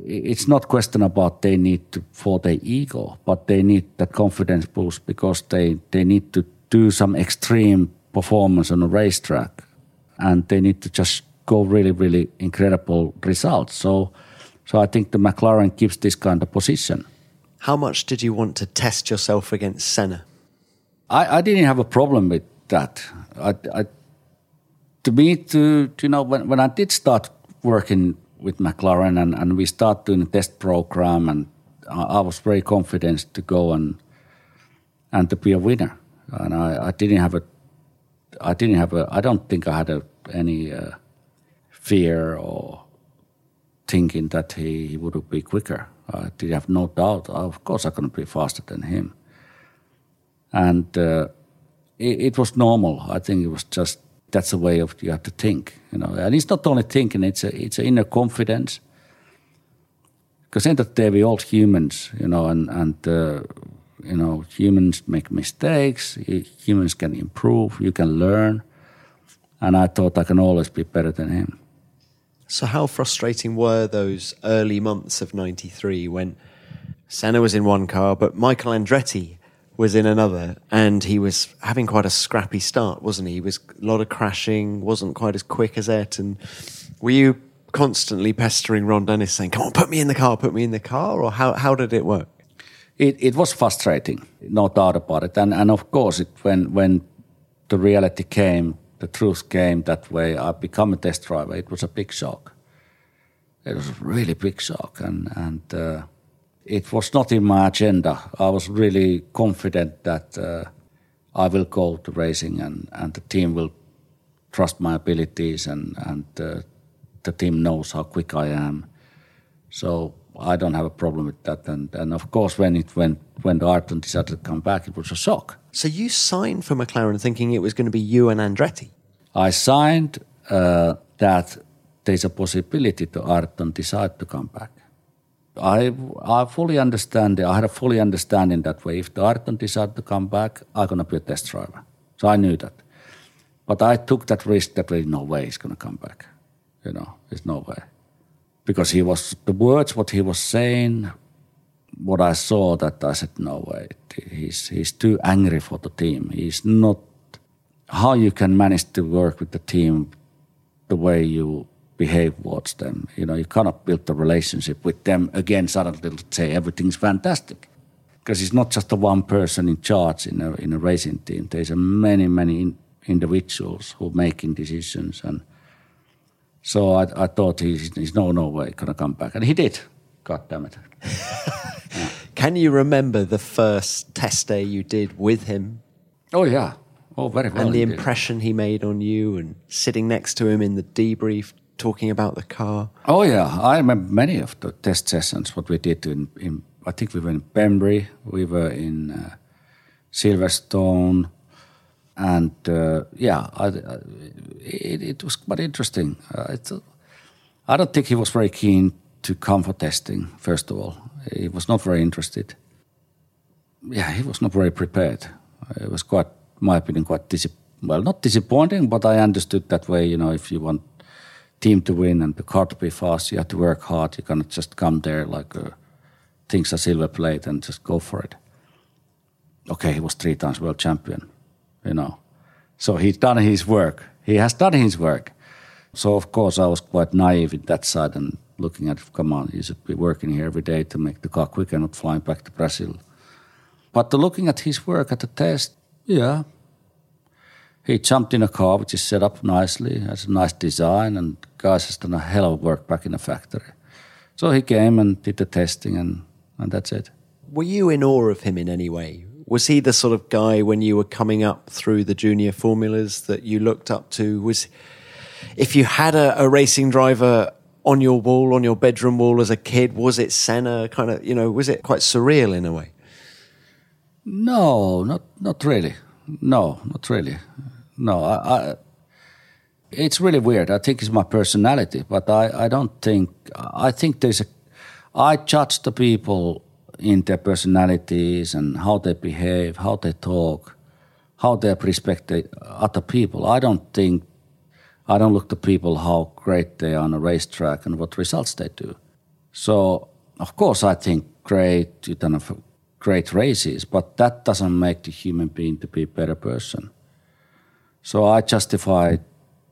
It's not question about they need to for their ego, but they need that confidence boost because they they need to do some extreme performance on a racetrack, and they need to just go really really incredible results. So, so I think the McLaren gives this kind of position. How much did you want to test yourself against Senna? I, I didn't have a problem with that. I, I to me, to you know, when, when I did start working with McLaren and, and we start doing a test program, and I, was very confident to go and and to be a winner. And I, I didn't have a, I didn't have a, I don't think I had a, any uh, fear or thinking that he, he would be quicker. I did have no doubt. Of course, I couldn't be faster than him. And uh, it, it was normal. I think it was just that's a way of you have to think, you know. And it's not only thinking; it's a it's an inner confidence. because in that day we all humans, you know, and and uh, you know humans make mistakes. Humans can improve. You can learn, and I thought I can always be better than him. So how frustrating were those early months of '93 when Senna was in one car, but Michael Andretti was in another, and he was having quite a scrappy start, wasn't he? He was a lot of crashing, wasn't quite as quick as it And Were you constantly pestering Ron Dennis, saying, "Come on, put me in the car, put me in the car," or how how did it work? It it was frustrating, no doubt about it, and and of course, it, when when the reality came, the truth came that way. I become a test driver. It was a big shock. It was a really big shock, and and. Uh, it was not in my agenda. I was really confident that uh, I will go to racing and, and the team will trust my abilities and, and uh, the team knows how quick I am. So I don't have a problem with that. And, and of course, when it went, when the Ayrton decided to come back, it was a shock. So you signed for McLaren thinking it was going to be you and Andretti? I signed uh, that there's a possibility to Ayrton decide to come back. I I fully understand. I had a fully understanding that way. If the Ayrton decided to come back, I'm gonna be a test driver. So I knew that. But I took that risk that there's no way he's gonna come back. You know, there's no way. Because he was the words what he was saying, what I saw that I said, no way. He's he's too angry for the team. He's not how you can manage to work with the team the way you behave towards them. You know, you cannot build a relationship with them again suddenly say everything's fantastic. Because it's not just the one person in charge in a, in a racing team. There's a many, many in, individuals who are making decisions. And so I, I thought he's, he's no, no way going to come back. And he did. God damn it. yeah. Can you remember the first test day you did with him? Oh, yeah. Oh, very well. And the impression he made on you and sitting next to him in the debrief talking about the car? Oh yeah, I remember many of the test sessions. What we did in, in I think we were in Pembrey, we were in uh, Silverstone, and uh, yeah, I, I, it, it, was quite interesting. Uh, I don't think he was very keen to come for testing. First of all, he was not very interested. Yeah, he was not very prepared. It was quite, my opinion, quite dis- well, not disappointing, but I understood that way. You know, if you want team to win and the car to be fast. You have to work hard. You cannot just come there like uh, things a silver plate and just go for it. Okay, he was three times world champion, you know. So he's done his work. He has done his work. So of course I was quite naive in that side and looking at, come on, he should be working here every day to make the car quicker, not flying back to Brazil. But looking at his work at the test, yeah, he jumped in a car which is set up nicely, has a nice design, and guys has done a hell of work back in the factory. So he came and did the testing, and, and that's it. Were you in awe of him in any way? Was he the sort of guy when you were coming up through the junior formulas that you looked up to? Was if you had a, a racing driver on your wall, on your bedroom wall as a kid, was it Senna? Kind of, you know, was it quite surreal in a way? No, not not really. No, not really no, I, I, it's really weird. I think it's my personality, but I, I don't think, I think there's a, I judge the people in their personalities and how they behave, how they talk, how they respect the other people. I don't think, I don't look to people how great they are on a racetrack and what results they do. So, of course, I think great, you know, great races, but that doesn't make the human being to be a better person. So I justify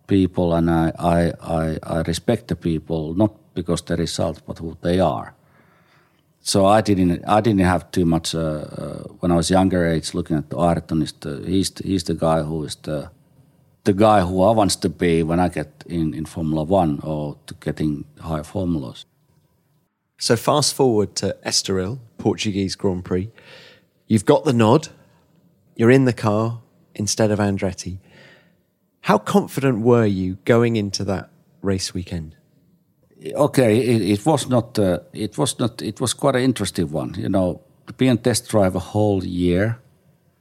people and I, I, I, I respect the people not because the result, but who they are. So I didn't I didn't have too much uh, uh, when I was younger age looking at the Ayrton. Is the, he's the, he's the guy who is the the guy who I want to be when I get in, in Formula One or to getting high formulas. So fast forward to Estoril, Portuguese Grand Prix. You've got the nod. You're in the car instead of Andretti. How confident were you going into that race weekend? Okay, it, it was not. Uh, it was not. It was quite an interesting one. You know, to be on test drive a whole year,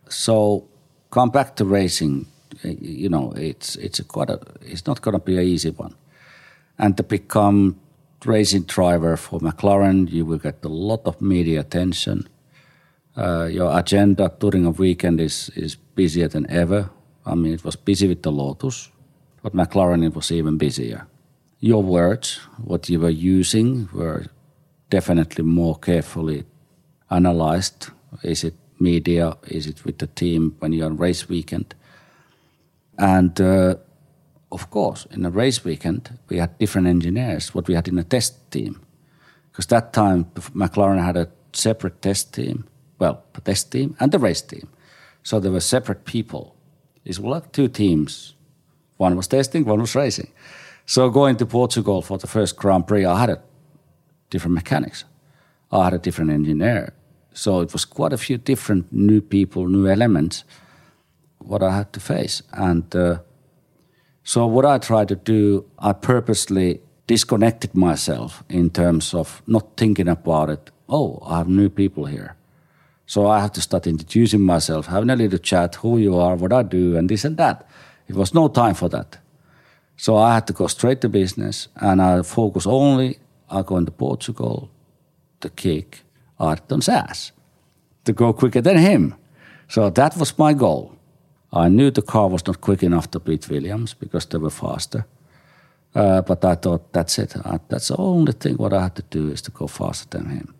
so come back to racing. You know, it's it's a quite a. It's not going to be an easy one, and to become racing driver for McLaren, you will get a lot of media attention. Uh, your agenda during a weekend is, is busier than ever. I mean, it was busy with the Lotus, but McLaren it was even busier. Your words, what you were using, were definitely more carefully analyzed. Is it media? Is it with the team when you're on race weekend? And uh, of course, in a race weekend, we had different engineers, what we had in a test team. Because that time, McLaren had a separate test team, well, the test team and the race team. So there were separate people. It was like two teams. One was testing, one was racing. So going to Portugal for the first Grand Prix, I had a different mechanics. I had a different engineer. So it was quite a few different new people, new elements, what I had to face. And uh, so what I tried to do, I purposely disconnected myself in terms of not thinking about it. Oh, I have new people here. So I have to start introducing myself, having a little chat, who you are, what I do, and this and that. It was no time for that. So I had to go straight to business and I focus only on going to Portugal to kick Ayrton's ass, to go quicker than him. So that was my goal. I knew the car was not quick enough to beat Williams because they were faster. Uh, but I thought that's it. I, that's the only thing what I had to do is to go faster than him.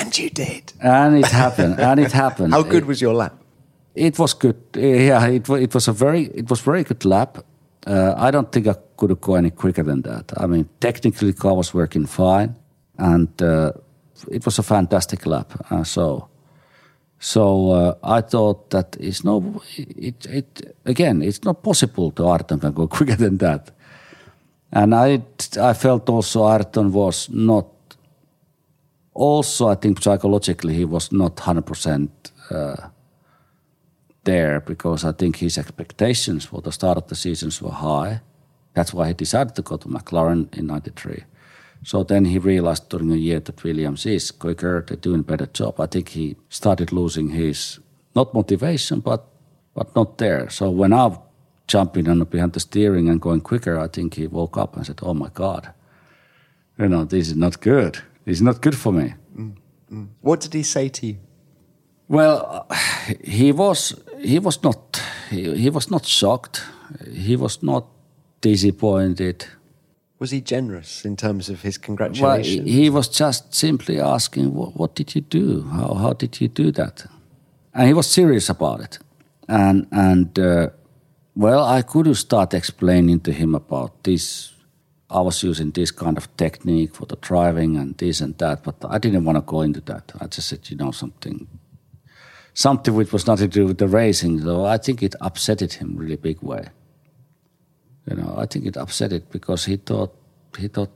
And you did. And it happened. and it happened. How good it, was your lap? It was good. Yeah, it, it was a very it was very good lap. Uh, I don't think I could have gone any quicker than that. I mean, technically, the car was working fine, and uh, it was a fantastic lap. Uh, so so uh, I thought that it's no, it, it again, it's not possible to Ayrton can go quicker than that. And I, I felt also Ayrton was not. Also, I think psychologically he was not hundred uh, percent there because I think his expectations for the start of the seasons were high. That's why he decided to go to McLaren in '93. So then he realized during a year that Williams is quicker, they're doing a better job. I think he started losing his not motivation, but but not there. So when I jumping on behind the steering and going quicker, I think he woke up and said, "Oh my God, you know this is not good. Is not good for me." Mm, mm. What did he say to you? Well, he was he was not he, he was not shocked. He was not disappointed was he generous in terms of his congratulations? Well, he was just simply asking, what, what did you do? How, how did you do that? And he was serious about it. And, and uh, well, I could start explaining to him about this. I was using this kind of technique for the driving and this and that, but I didn't want to go into that. I just said, you know, something, something which was nothing to do with the racing. So I think it upset him really big way you know, I think it upset it because he thought he thought,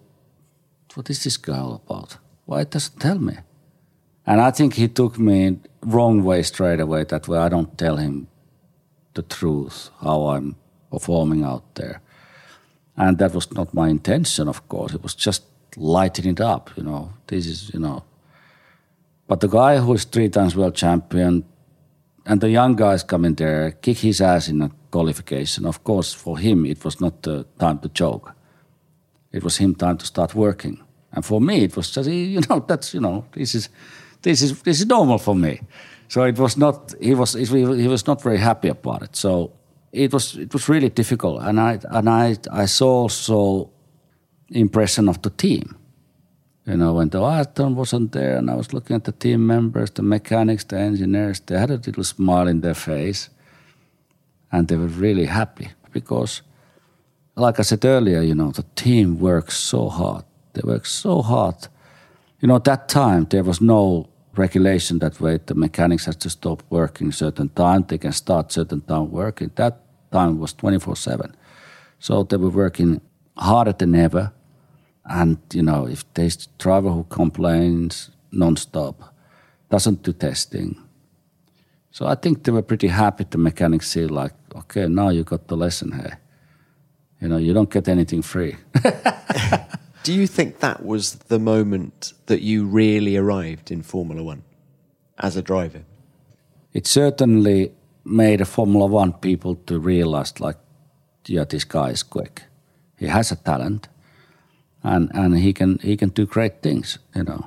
what is this guy all about? Why it doesn't tell me? And I think he took me wrong way straight away. That way, I don't tell him the truth how I'm performing out there, and that was not my intention. Of course, it was just lighting it up. You know, this is you know. But the guy who is three times world champion, and the young guys coming there, kick his ass in a qualification. Of course, for him, it was not the time to joke. It was him time to start working. And for me, it was just, you know, that's, you know, this is, this is, this is normal for me. So it was not, he was, he was not very happy about it. So it was, it was really difficult. And I, and I, I saw also impression of the team. You know, when the Ayrton wasn't there and I was looking at the team members, the mechanics, the engineers, they had a little smile in their face and they were really happy because, like I said earlier, you know, the team works so hard. They work so hard. You know, at that time there was no regulation that way. The mechanics had to stop working certain time. They can start certain time working. That time was twenty four seven, so they were working harder than ever. And you know, if there's driver who complains non-stop doesn't do testing, so I think they were pretty happy. The mechanics see like, okay, now you got the lesson here. You know, you don't get anything free. Do you think that was the moment that you really arrived in Formula One as a driver? It certainly made a Formula One people to realize, like, yeah, this guy is quick. He has a talent, and and he can he can do great things. You know.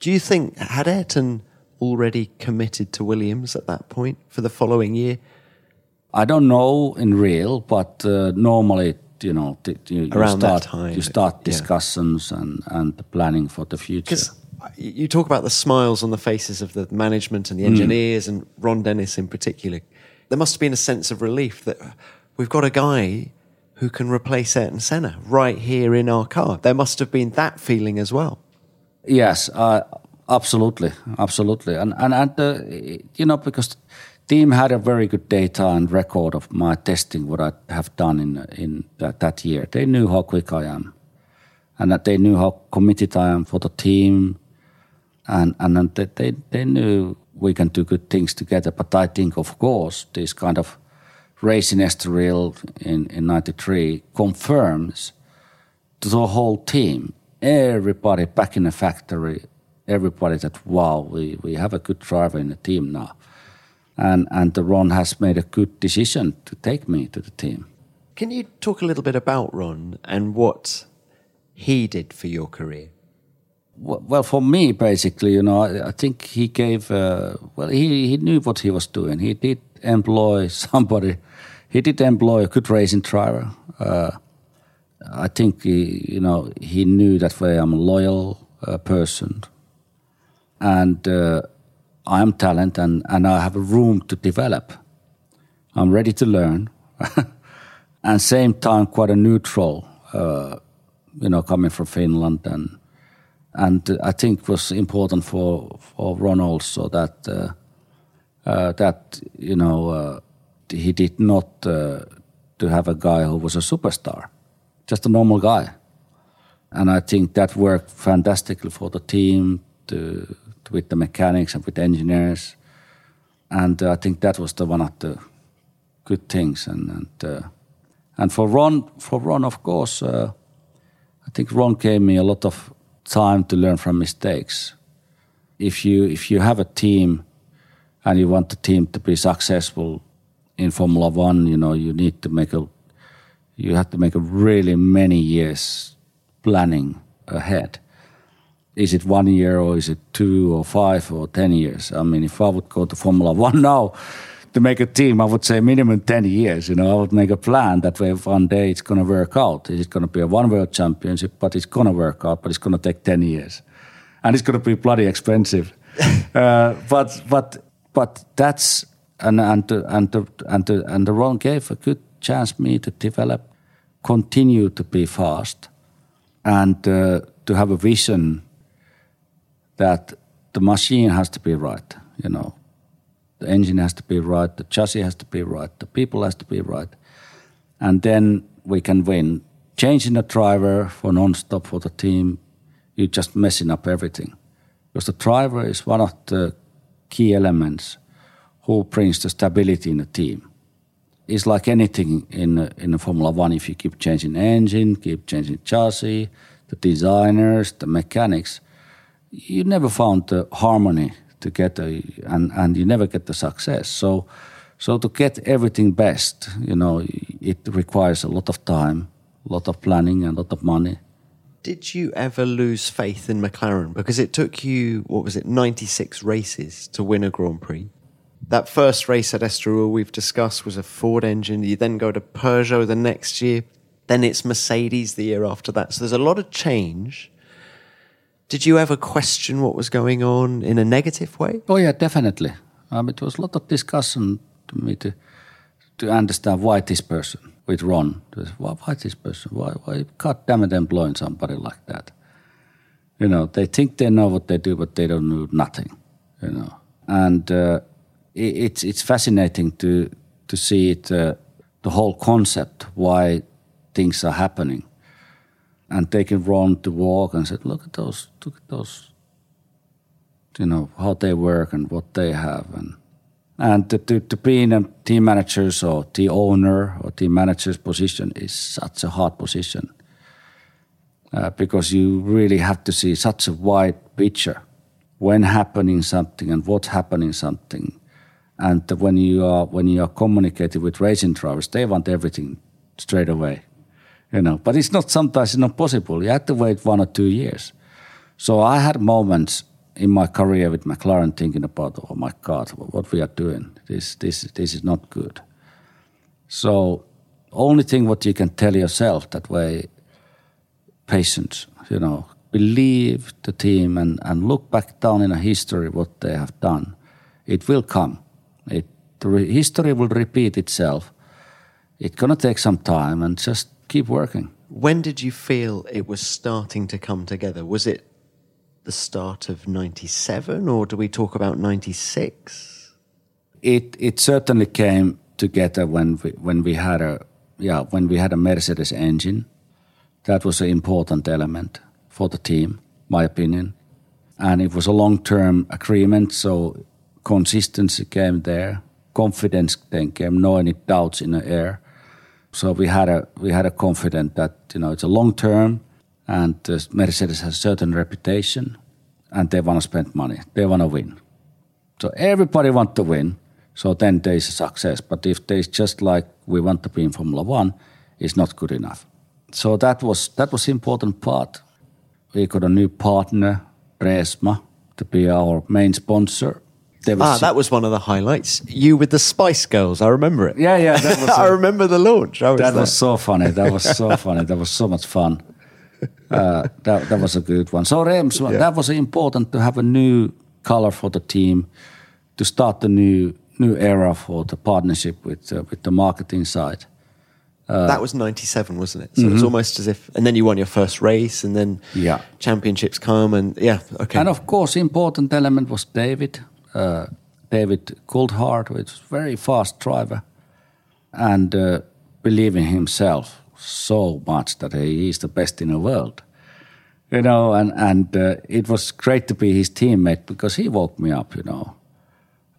Do you think had Ayrton already committed to Williams at that point for the following year? I don't know in real, but uh, normally you know you, Around start that time, you start yeah. discussions and and the planning for the future. You talk about the smiles on the faces of the management and the engineers and Ron Dennis in particular. There must have been a sense of relief that we've got a guy who can replace Ayrton Senna right here in our car. There must have been that feeling as well. Yes, uh, absolutely, absolutely, and and and uh, you know because team had a very good data and record of my testing what I have done in in that, that year. They knew how quick I am, and that they knew how committed I am for the team, and and they they, they knew we can do good things together. But I think, of course, this kind of race in Estoril in in '93 confirms to the whole team everybody back in the factory, everybody that wow, we, we have a good driver in the team now, and and the Ron has made a good decision to take me to the team. Can you talk a little bit about Ron and what he did for your career? Well, for me, basically, you know, I, I think he gave. Uh, well, he he knew what he was doing. He did employ somebody. He did employ a good racing driver. Uh, I think he, you know he knew that way I'm a loyal uh, person, and uh, I'm talent, and and I have a room to develop. I'm ready to learn, and same time quite a neutral, uh, you know, coming from Finland, and and I think it was important for for Ron also that uh, uh, that you know uh, he did not to have a guy who was a superstar just a normal guy. And I think that worked fantastically for the team, to with the mechanics and with the engineers. And uh, I think that was the one of the good things. And and, uh, and for Ron, for Ron, of course, uh, I think Ron gave me a lot of time to learn from mistakes. If you if you have a team and you want the team to be successful in Formula One, you know you need to make a you have to make a really many years planning ahead. Is it one year or is it two or five or ten years? I mean, if I would go to Formula One now to make a team, I would say minimum ten years. You know, I would make a plan that way. One day it's going to work out. It's going to be a one world championship, but it's going to work out. But it's going to take ten years, and it's going to be bloody expensive. uh, but but but that's and and the, and the, and the, and the Ron gave a good chance me to develop, continue to be fast, and uh, to have a vision that the machine has to be right. You know, the engine has to be right, the chassis has to be right, the people has to be right, and then we can win. Changing the driver for non-stop for the team, you're just messing up everything, because the driver is one of the key elements who brings the stability in the team it's like anything in in Formula One. If you keep changing engine, keep changing chassis, the designers, the mechanics, you never found the harmony together, and and you never get the success. So, so to get everything best, you know, it requires a lot of time, a lot of planning, and a lot of money. Did you ever lose faith in McLaren? Because it took you, what was it, 96 races to win a Grand Prix? That first race at Estoril we've discussed was a Ford engine. You then go to Peugeot the next year. Then it's Mercedes the year after that. So there's a lot of change. Did you ever question what was going on in a negative way? Oh yeah, definitely. Um, it was a lot of discussion to me to to understand why this person with Ron. Why, why this person? Why, why? God damn it, employing somebody like that. You know, they think they know what they do, but they don't know nothing. You know, and uh, it's it's fascinating to to see it uh, the whole concept why things are happening, and they can run to walk and said, look at those, look at those, you know how they work and what they have, and and to, to, to be in a team manager's or team owner or team manager's position is such a hard position uh, because you really have to see such a wide picture when happening something and what's happening something and when you are when you are communicating with racing drivers, they want everything straight away. You know. But it's not sometimes it's not possible. You have to wait one or two years. So I had moments in my career with McLaren thinking about, oh my God, what we are doing. This this this is not good. So only thing what you can tell yourself that way, patience, you know, believe the team and, and look back down in a history what they have done. It will come. It history will repeat itself. It's gonna take some time and just keep working. When did you feel it was starting to come together? Was it the start of 97 or do we talk about 96? It it certainly came together when we when we had a yeah when we had a Mercedes engine. That was an important element for the team, my opinion, and it was a long term agreement. So consistency came there, confidence then came, no any doubts in the air. So we had a we had a confidence that you know it's a long term, and uh, Mercedes has a certain reputation, and they want to spend money, they want to win. So everybody want to win. So then there is a success. But if there's just like we want to be in Formula One, it's not good enough. So that was that was important part. We got a new partner, Reemtsma, to be our main sponsor. There Ah, that was one of the highlights. You with the Spice Girls, I remember it. yeah, yeah. That was I a- remember the launch. Was that there. was so funny. That was so funny. That was so much fun. Uh, that that was a good one. So Rems, that was important to have a new color for the team, to start the new new era for the partnership with uh, with the marketing side. that was 97, wasn't it? So it was almost as if, and then you won your first race, and then Mm-hmm. Yeah. championships come, and yeah, okay. And of course, important element was David, uh, David Coulthard, which was a very fast driver, and uh, himself so much that he is the best in the world. You know, and and uh, it was great to be his teammate because he woke me up. You know,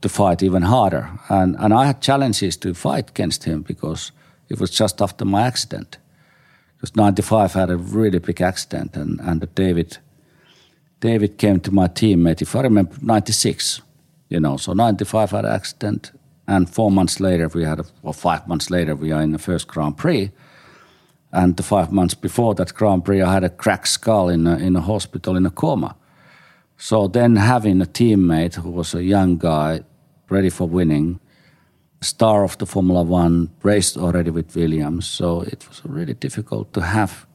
to fight even harder, and and I had challenges to fight against him because it was just after my accident. Because '95 had a really big accident, and and David David came to my teammate, if I remember, 96. You know, so 95 had an accident, and four months later, we had, a, or five months later, we are in the first Grand Prix. And the five months before that Grand Prix, I had a cracked skull in a, in a hospital in a coma. So then having a teammate who was a young guy, ready for winning, star of the Formula One, raced already with Williams. So it was really difficult to have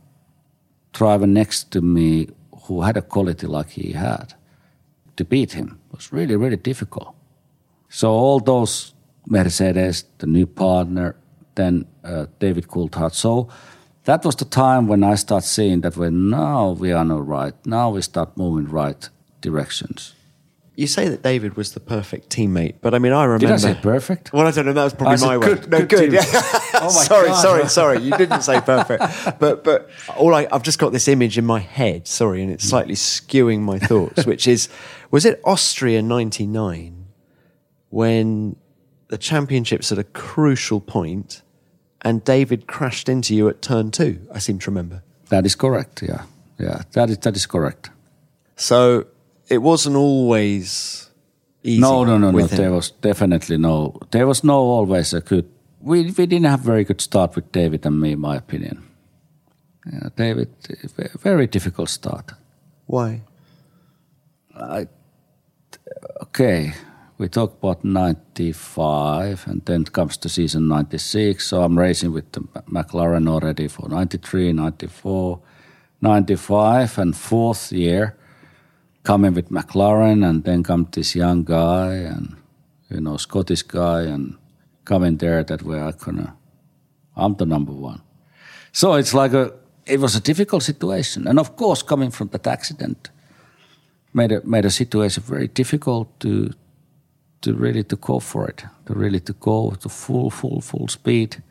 driver next to me who had a quality like he had. To beat him was really, really difficult. So all those Mercedes, the new partner, then uh, David Coulthard. So that was the time when I start seeing that when now we are the right, now we start moving right directions. you say that David was the perfect teammate, but I mean, I remember. Did I say perfect? Well, I don't know. That was probably my good- word. No, good. Yeah. Oh my sorry, God. sorry, sorry. You didn't say perfect, but but all I, I've just got this image in my head. Sorry, and it's slightly skewing my thoughts. Which is, was it Austria '99 when the championships at a crucial point, and David crashed into you at turn two? I seem to remember. That is correct. Yeah, yeah. That is that is correct. So it wasn't always easy. No, no, no, no. him. There was definitely no. There was no always a good. We we didn't have very good start with David and me, in my opinion. Yeah, David, ve- very difficult start. Why? Okay, we talk about '95, and then comes to season '96. So I'm racing with the McLaren already for '93, '94, '95, and fourth year coming with McLaren, and then come this young guy and you know Scottish guy, and coming there that way I gonna, I'm the number one. So it's like a, it was a difficult situation, and of course coming from that accident made a made a situation very difficult to to really to go for it, to really to go to full full full speed,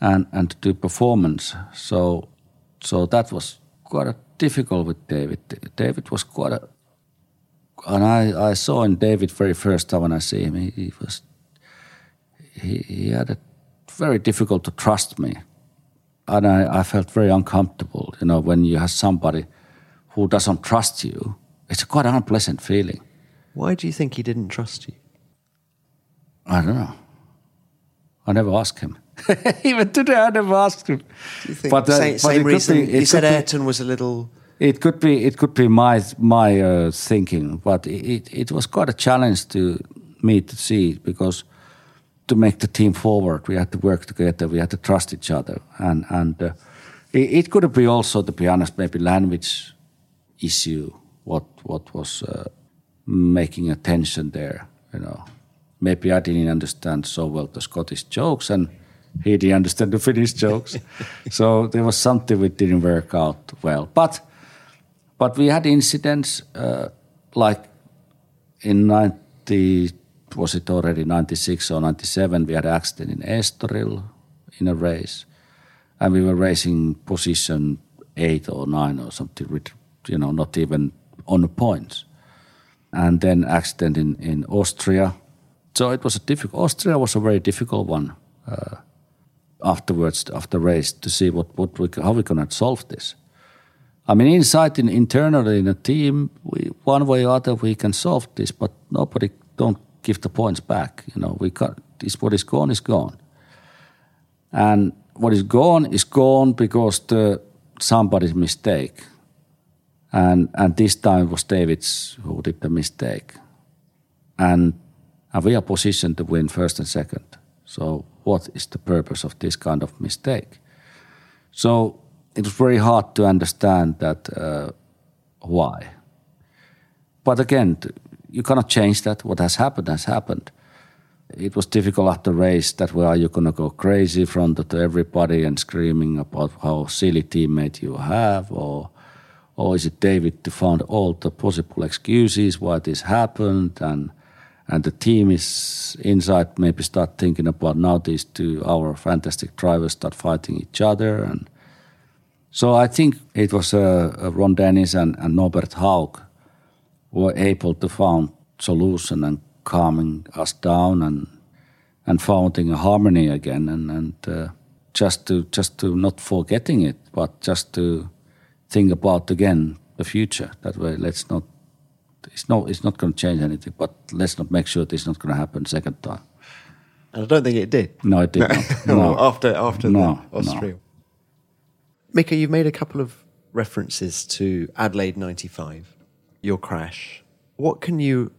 and and to do performance. So so that was quite a difficult with David. David was quite a, and I I saw in David very first time when I see him, he, he was he, he had a very difficult to trust me, and I, I felt very uncomfortable. You know when you have somebody who doesn't trust you, it's a quite unpleasant feeling. Why do you think he didn't trust you? I don't know. I never asked him. Even today, I never asked him. Do you think But, uh, same, but same reason? be- you said be- Ayrton was a little. It could be it could be my my uh, thinking, but it it was quite a challenge to me to see because to make the team forward, we had to work together, we had to trust each other, and and uh, it, it could be also, to be honest, maybe language issue what what was uh, making a tension there. You know, maybe I didn't understand so well the Scottish jokes, and he didn't understand the Finnish jokes. so there was something which didn't work out well. But but we had incidents uh, like in 90, was it already 96 or 97, we had an accident in Estoril in a race. And we were racing position eight or nine or something, with, you know, not even on the points. And then accident in, in Austria. So it was a difficult, Austria was a very difficult one uh, afterwards, after race, to see what, what we, how we to solve this. I mean, inside in, internally in a team, we, one way or other we can solve this, but nobody don't give the points back. You know, we got this. What is gone is gone, and what is gone is gone because the somebody's mistake, and and this time it was David's who did the mistake, and and we are positioned to win first and second. So what is the purpose of this kind of mistake? So it was very hard to understand that uh, why. But again, you cannot change that. What has happened has happened. It was difficult after race that well, are you going to go crazy in front of everybody and screaming about how silly teammate you have, or or is it David to find all the possible excuses why this happened? And and the team is inside maybe start thinking about now these two our fantastic drivers start fighting each other. And so I think it was uh, Ron Dennis and, and Norbert Haug were able to find solution and calming us down and and finding a harmony again. And and uh, just to just to not forgetting it but just to think about again the future that way let's not it's not. it's not going to change anything but let's not make sure this is not going to happen second time And I don't think it did. no it did not no after after No, the no. Austria. Mika, you've made a couple of references to Adelaide '95, your crash. What can you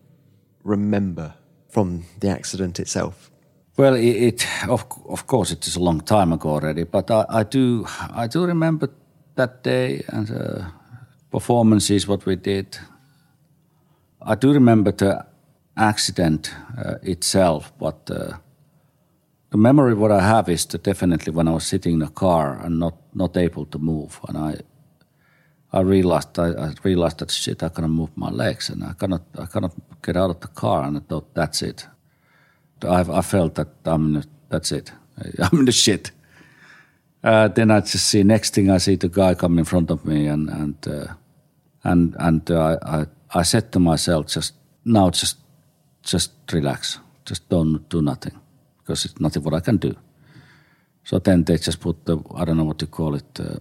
remember from the accident itself? Well, it, it of of course it is a long time ago already, but I, I do I do remember that day and uh, performances what we did. I do remember the accident uh, itself, but uh, the memory what I have is that definitely when I was sitting in a car and not not able to move, and I I realized I, I realized that shit I cannot move my legs and I cannot I cannot get out of the car, and I thought that's it. I, I felt that I'm that's it. I'm in the shit. Uh, then I just see next thing I see the guy come in front of me and and uh, and and uh, I I said to myself just now just just relax, just don't do nothing because it's nothing what I can do. So then they just put the I don't know what to call it. Uh,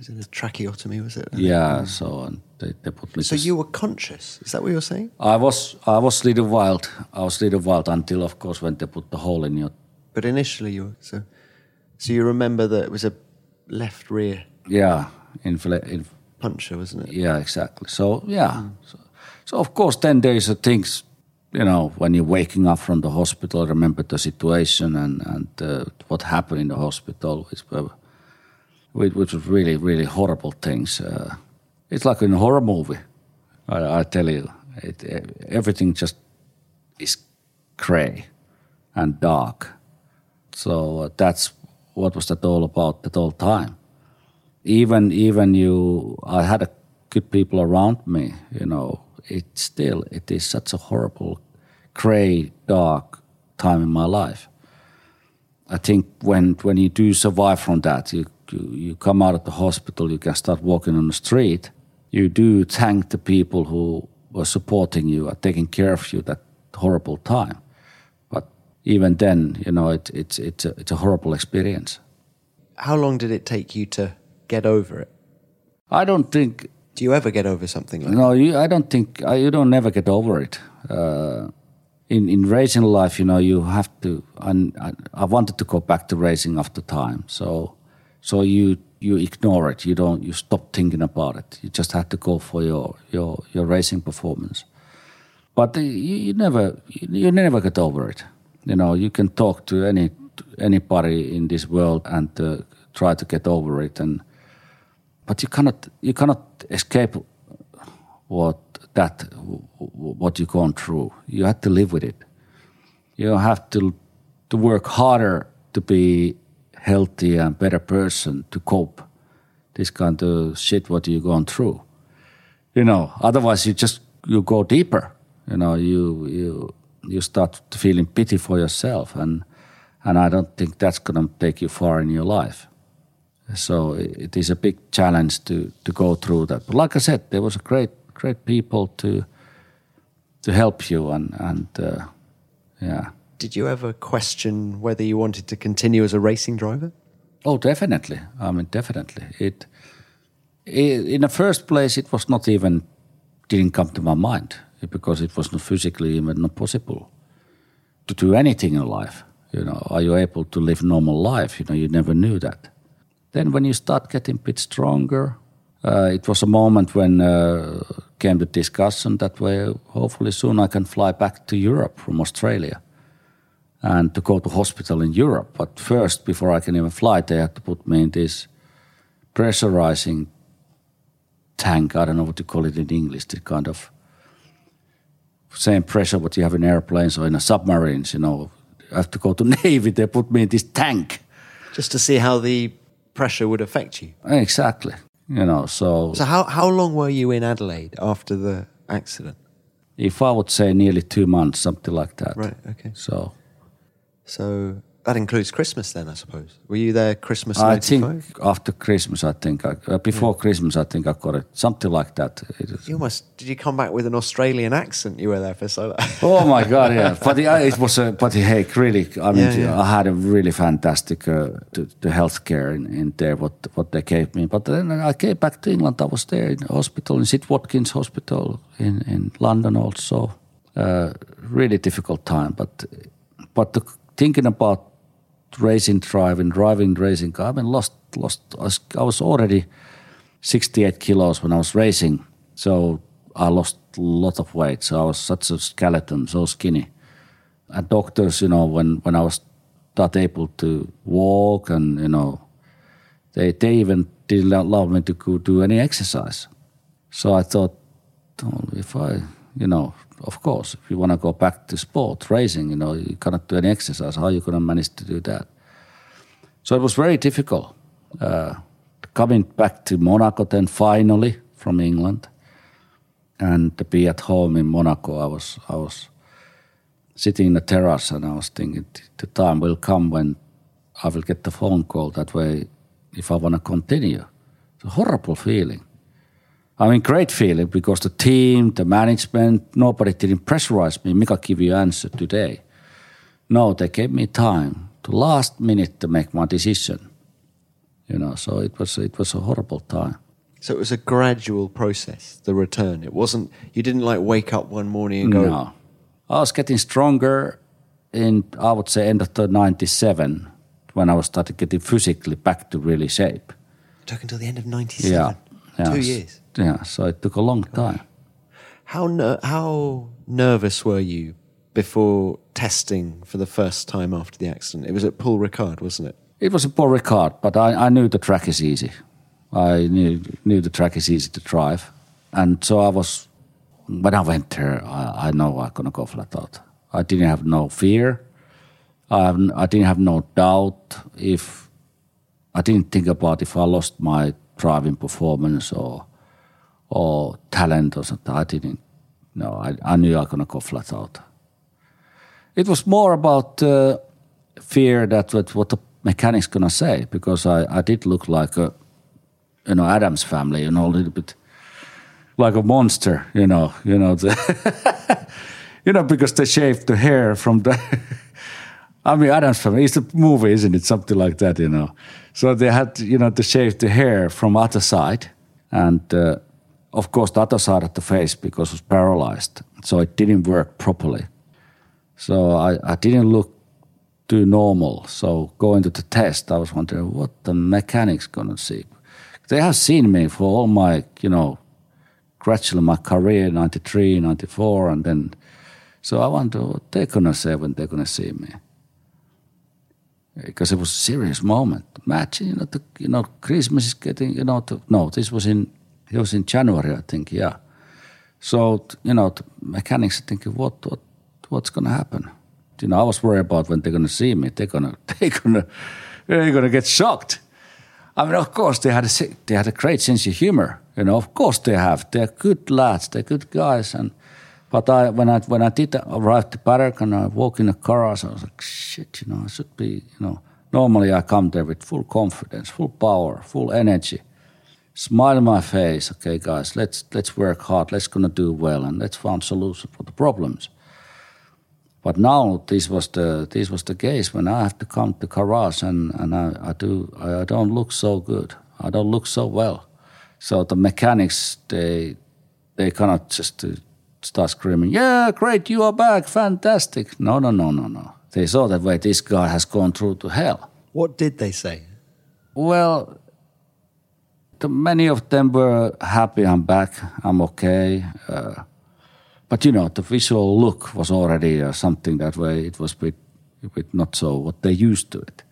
Is it a tracheotomy? Was it? yeah, so and they, they put me. So just- you were conscious? Is that what you're saying? I was I was little wild. I was little wild until of course when they put the hole in your But initially you were so. So you remember that it was a left rear yeah infl- in, puncture, wasn't it? Yeah, exactly. So yeah, so, so of course then there's a things, you know, when you're waking up from the hospital, remember the situation and and uh, what happened in the hospital, which were, which, which was really really horrible things. Uh, it's like in a horror movie. I, I tell you, it, everything just is grey and dark. So uh, that's what was that all about that whole time? Even even you i had a good people around me you know. It still it is such a horrible gray dark time in my life. I think when when you do survive from that you you, you come out of the hospital you can start walking on the street you do thank the people who were supporting you and taking care of you that horrible time even then you know it, it's it's a, it's a horrible experience How long did it take you to get over it? i don't think Do you ever get over something like No, you, I don't think I, you don't never get over it. Uh, in in racing life, you know, you have to. And I, I wanted to go back to racing after time, so so you you ignore it. You don't. You stop thinking about it. You just have to go for your your your racing performance. But you, you never you, you never get over it. You know, you can talk to any anybody in this world and uh, try to get over it, and but you cannot you cannot escape what that what you've gone through. You have to live with it. You have to to work harder to be healthy and better person to cope this kind of shit what you've gone through. You know, otherwise you just you go deeper. You know, you you you start feeling pity for yourself, and and I don't think that's going to take you far in your life. So it is a big challenge to to go through that. But like I said, there was a great great people to to help you and and uh, yeah. Did you ever question whether you wanted to continue as a racing driver? Oh, definitely. I mean, definitely. It, it in the first place, it was not even didn't come to my mind because it was not physically even not possible to do anything in life. You know, are you able to live normal life? You know, you never knew that. Then when you start getting a bit stronger, uh, it was a moment when uh, came the discussion that way. Hopefully soon I can fly back to Europe from Australia and to go to hospital in Europe. But first, before I can even fly, they had to put me in this pressurizing tank. I don't know what to call it in English. The kind of same pressure what you have in airplanes or in a submarines. You know, I have to go to Navy. They put me in this tank just to see how the pressure would affect you. Exactly. You know, so. So how how long were you in Adelaide after the accident? If I would say nearly two months, something like that. Right. Okay. So so that includes Christmas then, I suppose. Were you there Christmas? I think after Christmas. I think I, uh, before yeah. Christmas. I think I got it something like that. You must. did. You come back with an Australian accent. You were there for so long. oh my god! Yeah, but the, it was. A, but hey, really, I mean, yeah, yeah. I had a really fantastic uh, the, the healthcare in, in there. What what they gave me. But then I came back to England. I was there in hospital in St Watkins Hospital in in London also. Uh, really difficult time, but but the thinking about racing driving, driving racing car, I mean, lost, lost. I was already 68 kilos when I was racing, so I lost a lot of weight. So I was such a skeleton, so skinny. And doctors, you know, when when I was not able to walk, and you know, they they even didn't allow me to do any exercise. So I thought, oh, if I, you know, of course, if you want to go back to sport, racing, you know, you cannot do any exercise. How are you going to manage to do that? So it was very difficult. Uh, coming back to Monaco then finally from England and to be at home in Monaco, I was, I was sitting in the terrace and I was thinking the time will come when I will get the phone call that way if I want to continue. It's a horrible feeling. I mean, great feeling because the team, the management, nobody didn't pressurize me. Mika, give you answer today. No, they gave me time to last minute to make my decision. You know, so it was it was a horrible time. So it was a gradual process, the return. It wasn't you didn't like wake up one morning and go. No, I was getting stronger in I would say end of the '97 when I was started getting physically back to really shape. It took until the end of '97. Yeah, yeah, two years. Yeah, so it took a long time. How ner- how nervous were you before testing for the first time after the accident? It was at Paul Ricard, wasn't it? It was at Paul Ricard, but I, I knew the track is easy. I knew knew the track is easy to drive, and so I was. When I went there, I, I know I'm gonna go flat out. I didn't have no fear. I, have, I didn't have no doubt if I didn't think about if I lost my driving performance or or talent or something. I didn't. No, I, I knew I was gonna go flat out. It was more about uh, fear that what, what the mechanics gonna say because I, I did look like a you know Addams family, you know, a little bit like a monster, you know, you know the you know because they shaved the hair from the. I mean, Addams family. It's a movie, isn't it? Something like that, you know. So they had, you know, to shave the hair from other side, and uh, of course the other side of the face because it was paralyzed, so it didn't work properly. So I, I didn't look too normal. So going to the test, I was wondering what the mechanics gonna see. They have seen me for all my, you know, gradually my career, 93, 94, and then, so I wonder what they're gonna say when they're gonna see me. Because it was a serious moment. Imagine, you know, the, you know, Christmas is getting, you know, to, no, this was in, it was in January, I think, yeah. So, you know, mechanics are thinking, what, what, what's gonna happen? You know, I was worried about when they're gonna see me. They're gonna, they're gonna, they're gonna get shocked. I mean, of course, they had a they had a great sense of humor. You know, of course they have. They're good lads. They're good guys. And but I when I when I did arrive to Paddock and I walk in the car, I was like, shit. You know, I should be. You know, normally I come there with full confidence, full power, full energy, smile on my face. Okay, guys, let's let's work hard. Let's gonna do well, and let's find solution for the problems. But now this was the this was the case when I have to come to garage and, and I, I do I don't look so good. I don't look so well. So the mechanics they they cannot just uh, start screaming, "Yeah, great, you are back, fantastic!" No, no, no, no, no. They saw that way this guy has gone through to hell. What did they say? Well, many of them were happy I'm back, I'm okay. Uh, but you know, the visual look was already uh, something that way. It was a bit, a bit not so what they used to it.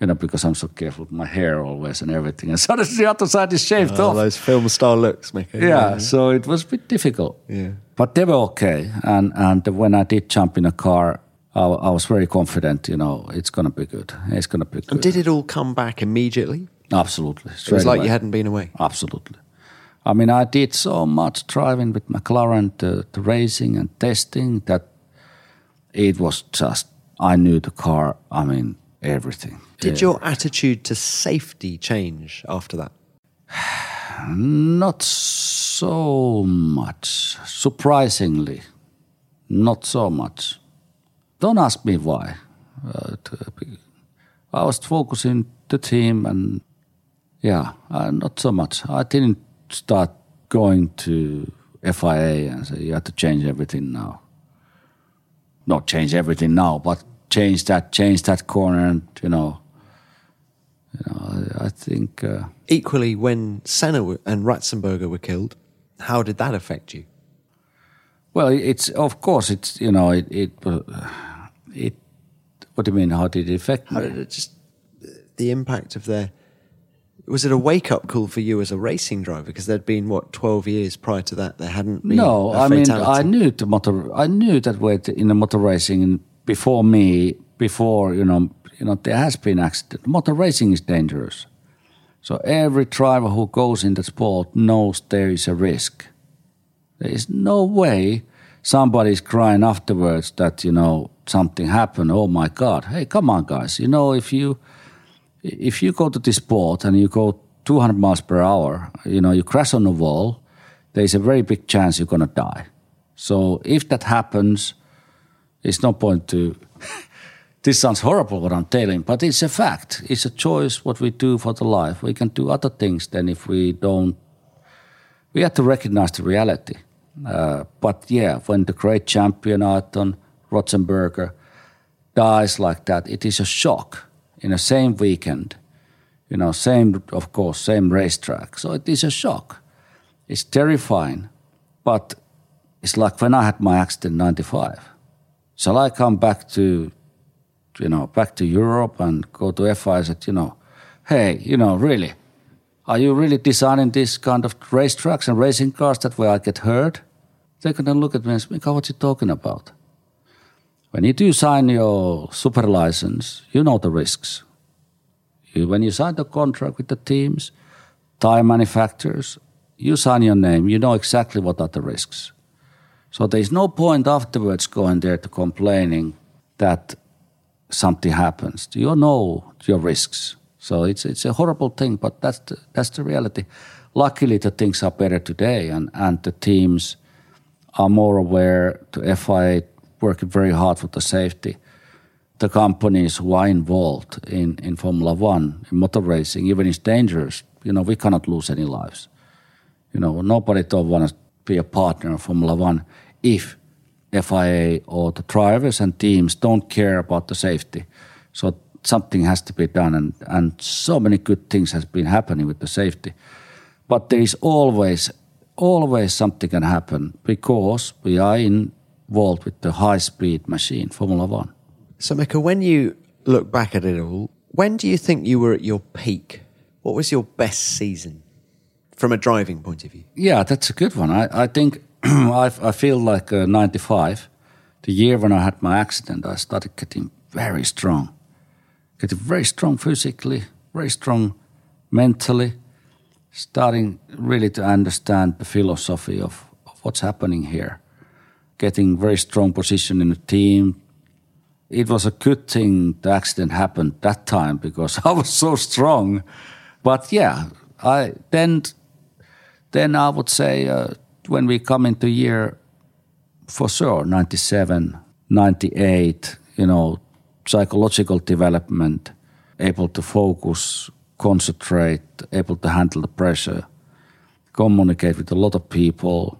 You know, because I'm so careful with my hair always and everything. And suddenly the other side is shaved oh, off. Those film style looks, Mickey. Yeah, yeah, so it was a bit difficult. Yeah. But they were okay. And, and when I did jump in a car, I, I was very confident, you know, it's going to be good. It's going to be good. And did it all come back immediately? Absolutely. It was like away. you hadn't been away. Absolutely. I mean, I did so much driving with McLaren, the, the racing and testing that it was just, I knew the car, I mean, everything. Did your attitude to safety change after that? Not so much. Surprisingly, not so much. Don't ask me why. Uh, I was focusing the team and yeah, uh, not so much. I didn't start going to FIA and say you have to change everything now. Not change everything now, but change that, change that corner, and you know, you know, I, I think. Uh, Equally, when Senna and Ratzenberger were killed, how did that affect you? Well, it's of course it's you know it it uh, it. What do you mean? How did it affect how me? Did it just the impact of their was it a wake up call for you as a racing driver? Because there'd been what twelve years prior to that, there hadn't been. No, I mean I knew the motor. I knew that way in the motor racing before me. Before you know, you know, there has been accident. Motor racing is dangerous, so every driver who goes in the sport knows there is a risk. There is no way somebody's crying afterwards that you know something happened. Oh my God! Hey, come on, guys! You know if you if you go to this sport and you go 200 miles per hour, you know, you crash on a wall, there's a very big chance you're going to die. So if that happens, it's no point to. this sounds horrible what I'm telling, but it's a fact. It's a choice what we do for the life. We can do other things than if we don't. We have to recognize the reality. Uh, but yeah, when the great champion Ayrton Ratzenberger dies like that, it is a shock in the same weekend, you know, same, of course, same racetrack. So it is a shock. It's terrifying, but it's like when I had my accident in 95. Shall I come back to, you know, back to Europe and go to FIA and said, you know, hey, you know, really, are you really designing this kind of racetracks and racing cars that way I get hurt? They're going to look at me and say, what are you talking about? When you do sign your super license, you know the risks. You, when you sign the contract with the teams, tire manufacturers, you sign your name, you know exactly what are the risks. So there's no point afterwards going there to complaining that something happens. You know your risks. So it's it's a horrible thing, but that's the, that's the reality. Luckily, the things are better today, and, and the teams are more aware. The FIA working very hard for the safety. The companies who are involved in, in Formula One, in motor racing, even it's dangerous, you know, we cannot lose any lives. You know, nobody don't want to be a partner of Formula One if FIA or the drivers and teams don't care about the safety. So something has to be done, and, and so many good things has been happening with the safety. But there is always, always something can happen because we are involved with the high speed machine, Formula One. So, Mika, when you look back at it all, when do you think you were at your peak? What was your best season from a driving point of view? Yeah, that's a good one. I, I think I, I feel like uh, 95, the year when I had my accident, I started getting very strong. Getting very strong physically, very strong mentally, starting really to understand the philosophy of, of what's happening here. Getting very strong position in the team. It was a good thing the accident happened that time because I was so strong. But yeah, I then then I would say uh, when we come into year for sure 97 98 you know psychological development able to focus concentrate able to handle the pressure communicate with a lot of people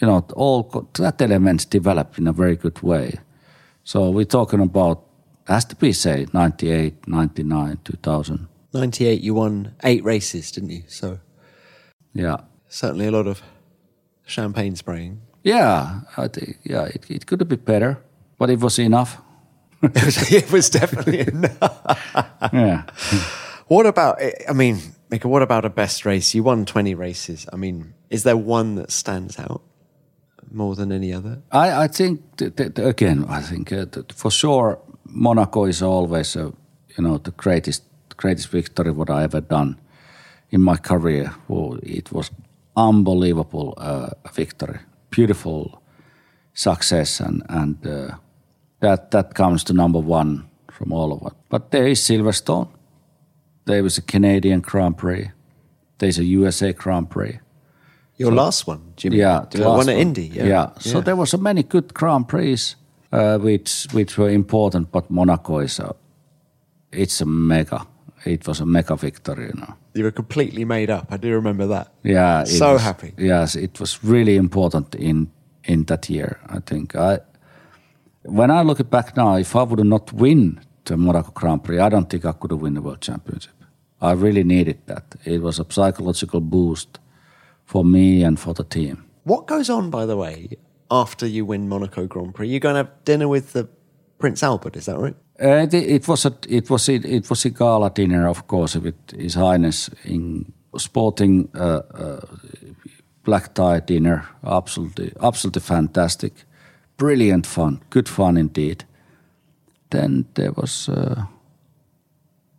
you know all that elements develop in a very good way so we're talking about has to be say 98 99 2000 98 you won eight races didn't you so yeah certainly a lot of champagne spraying. Yeah, I think, yeah, it, it could have been better, but it was enough. it, was, it was definitely enough. yeah. What about, eh, I mean, Mika, what about a best race? You won 20 races. I mean, is there one that stands out more than any other? I, I think, that, that, again, I think uh, for sure Monaco is always, a, you know, the greatest, greatest victory what I ever done in my career. It was unbelievable uh, victory, beautiful success, and and uh, that that comes to number one from all of it. But there is Silverstone, there was a Canadian Grand Prix, there's a USA Grand Prix. Your so, last one, Jimmy. Yeah, the last one at Indy. Yeah. yeah. So there was so many good Grand Prix, uh, which which were important, but Monaco is a it's a mega it was a mega victory, you know. You were completely made up. I do remember that. Yeah, so was, happy. Yes, it was really important in in that year. I think I, when I look back now, if I would not win the Monaco Grand Prix, I don't think I could have won the World Championship. I really needed that. It was a psychological boost for me and for the team. What goes on, by the way, after you win Monaco Grand Prix? You're going to have dinner with the Prince Albert, is that right? Uh, it was a it was it, it was a gala dinner, of course, with His Highness in sporting uh, uh, black tie dinner. Absolutely, absolutely fantastic, brilliant fun, good fun indeed. Then there was uh,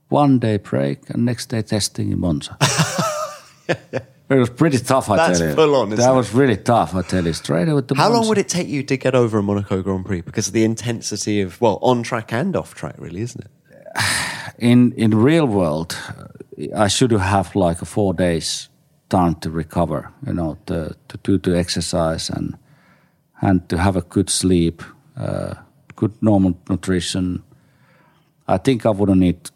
one day break and next day testing in Monza. It was pretty tough, I That's tell you. full on, that was really tough, I tell you. Straight with the How long would it take you to get over a Monaco Grand Prix? Because of the intensity of, well, on track and off track, really, isn't it? In in real world, I should have like four days time to recover, you know, to, to do the exercise and and to have a good sleep, uh, good normal nutrition. I think I wouldn't need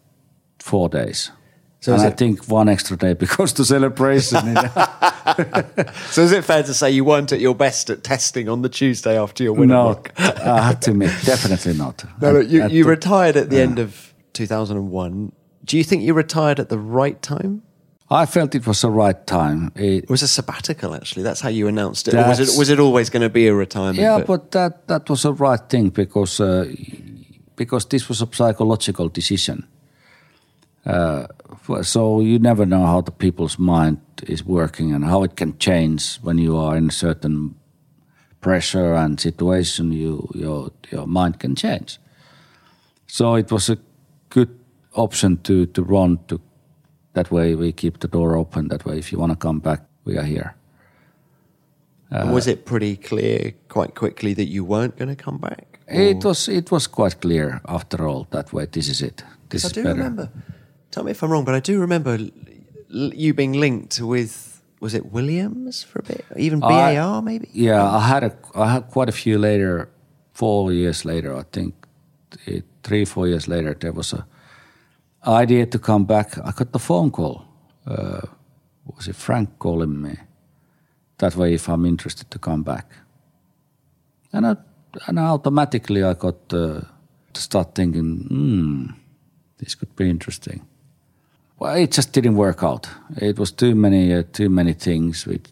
four days. So and I it, think one extra day because the celebration. so is it fair to say you weren't at your best at testing on the Tuesday after your win? No, I have to admit, definitely not. No, look, you, you retired at the end of 2001. Do you think you retired at the right time? I felt it was the right time. It, it was a sabbatical, actually. That's how you announced it. Or was it was it always going to be a retirement? Yeah, but, but that that was the right thing because uh, because this was a psychological decision. Uh, so you never know how the people's mind is working and how it can change when you are in a certain pressure and situation. You your your mind can change. So it was a good option to to run to. That way we keep the door open. That way, if you want to come back, we are here. Uh, was it pretty clear quite quickly that you weren't going to come back? Or? It was. It was quite clear after all. That way, this is it. This I is do better. remember Tell me if I'm wrong, but I do remember you being linked with was it Williams for a bit, even BAR I, maybe. Yeah, I had a I had quite a few later, four years later, I think, three four years later, there was a idea to come back. I got the phone call. Uh, was it Frank calling me? That way, if I'm interested to come back, and I and automatically I got uh, to start thinking, hmm, this could be interesting. Well, it just didn't work out. It was too many, uh, too many things which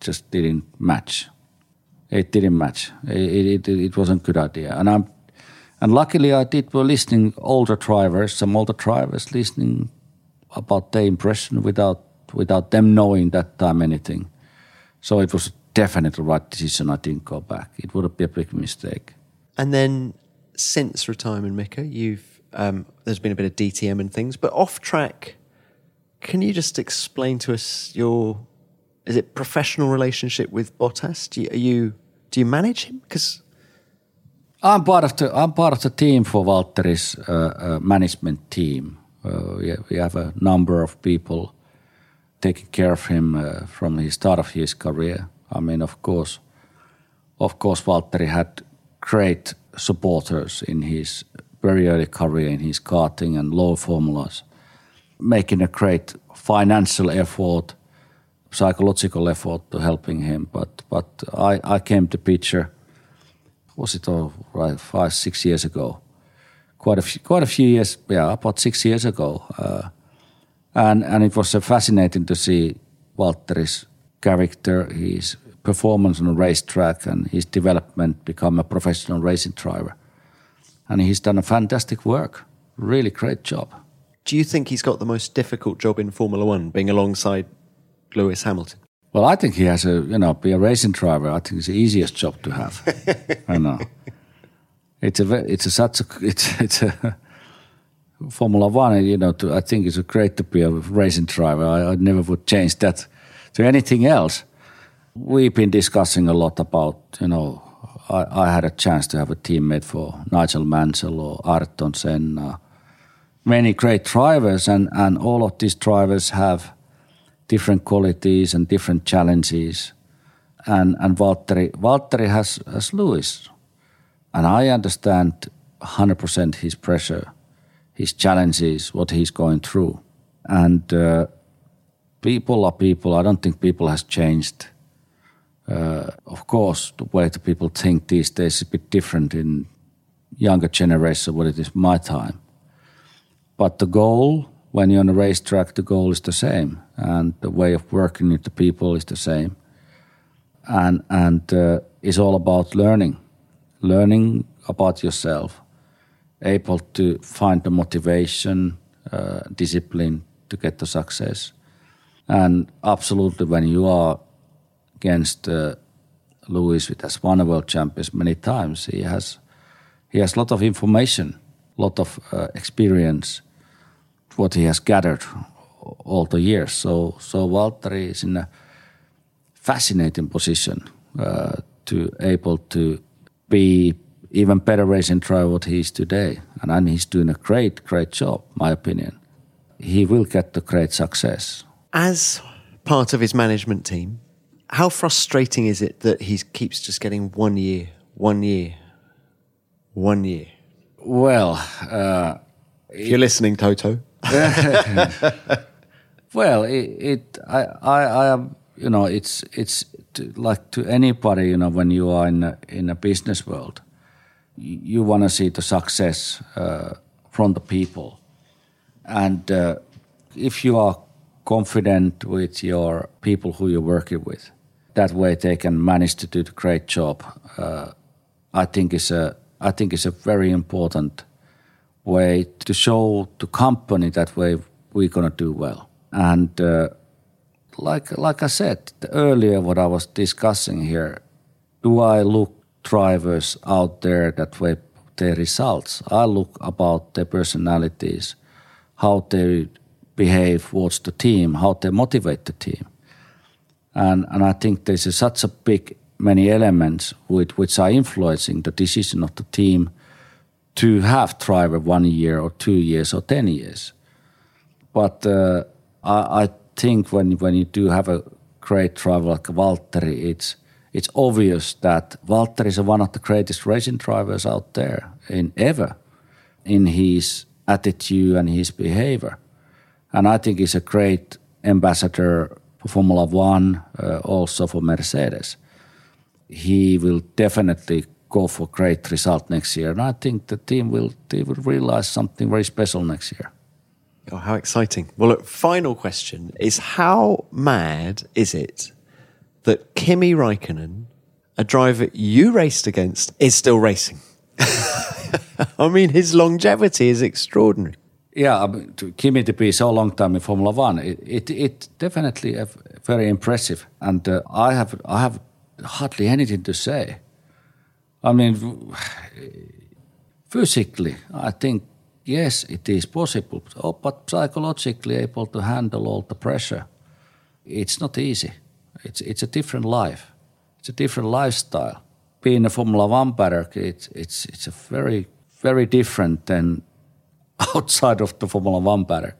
just didn't match. It didn't match. It, it, it wasn't a good idea. And I'm, and luckily I did were listening older drivers, some older drivers listening about their impression without without them knowing that time anything. So it was definitely the right decision. I didn't go back. It would have been a big mistake. And then since retirement, Mika, you've um, there's been a bit of DTM and things, but off track. Can you just explain to us your is it professional relationship with Bottas? Do you, are you do you manage him? Because I'm part of the I'm part of the team for Valtteri's uh, uh, management team. Uh, we, we, have a number of people taking care of him uh, from the start of his career. I mean, of course, of course, Valtteri had great supporters in his very early career in his karting and low formulas, making a great financial effort, psychological effort to helping him. But but I, I came to picture, was it all right, five, six years ago, quite a few, quite a few years, yeah, about six years ago. Uh, and, and it was uh, fascinating to see Valtteri's character, his performance on a racetrack and his development become a professional racing driver. And he's done a fantastic work, really great job. Do you think he's got the most difficult job in Formula One, being alongside Lewis Hamilton? Well, I think he has a, you know, be a racing driver. I think it's the easiest job to have. I know. It's a, it's a such a, it's, it's a, Formula One, you know, to, I think it's great to be a racing driver. I, I never would change that to anything else. We've been discussing a lot about, you know, I, I had a chance to have a teammate for Nigel Mansell or Ayrton Senna, many great drivers, and, and all of these drivers have different qualities and different challenges. And, and Valtteri, Valtteri has, has Lewis. And I understand 100% his pressure his challenges, what he's going through. And uh, people are people. I don't think people has changed. Uh, of course, the way the people think these days is a bit different in younger generation what it is my time. But the goal, when you're on a racetrack, the goal is the same, and the way of working with the people is the same. And and uh, it's all about learning, learning about yourself, able to find the motivation, uh, discipline to get the success. And absolutely, when you are against uh, Lewis, who has won a world champions many times, he has he has a lot of information, lot of uh, experience, what he has gathered all the years. So, so Valtteri is in a fascinating position uh, to able to be even better racing driver what he is today. And, and he's doing a great, great job, my opinion. He will get the great success. As part of his management team, how frustrating is it that he keeps just getting one year, one year, one year? Well, uh, if you're listening, Toto. well, it, it I, I, I am, you know, it's it's to, like to anybody, you know, when you are in a, in a business world, you want to see the success uh, from the people. And uh, if you are confident with your people who you're working with, that way they can manage to do the great job. Uh, I think is a I think is a very important way to show the company that way we're gonna do well. And uh, like like I said earlier, what I was discussing here, do I look drivers out there that way their results. I look about their personalities, how they behave towards the team, how they motivate the team. And, and I think this is such a big many elements with, which are influencing the decision of the team to have driver one year or two years or 10 years. But uh, I, I, think when, when you do have a great driver like Valtteri, it's it's obvious that Valtteri is one of the greatest racing drivers out there in ever in his attitude and his behavior. And I think he's a great ambassador for Formula One, uh, also for Mercedes. He will definitely go for great result next year. And I think the team will they will realize something very special next year. Oh, how exciting! Well, look, final question is: How mad is it that Kimi Raikkonen, a driver you raced against, is still racing? I mean, his longevity is extraordinary. Yeah, I mean, to Kimi to be so long time in Formula One, it it, it definitely a very impressive. And uh, I have I have hardly anything to say. I mean, physically, I think yes, it is possible, oh, but psychologically able to handle all the pressure, it's not easy. It's it's a different life. It's a different lifestyle. Being a Formula One paddock, it's it's it's a very very different than outside of the Formula One paddock.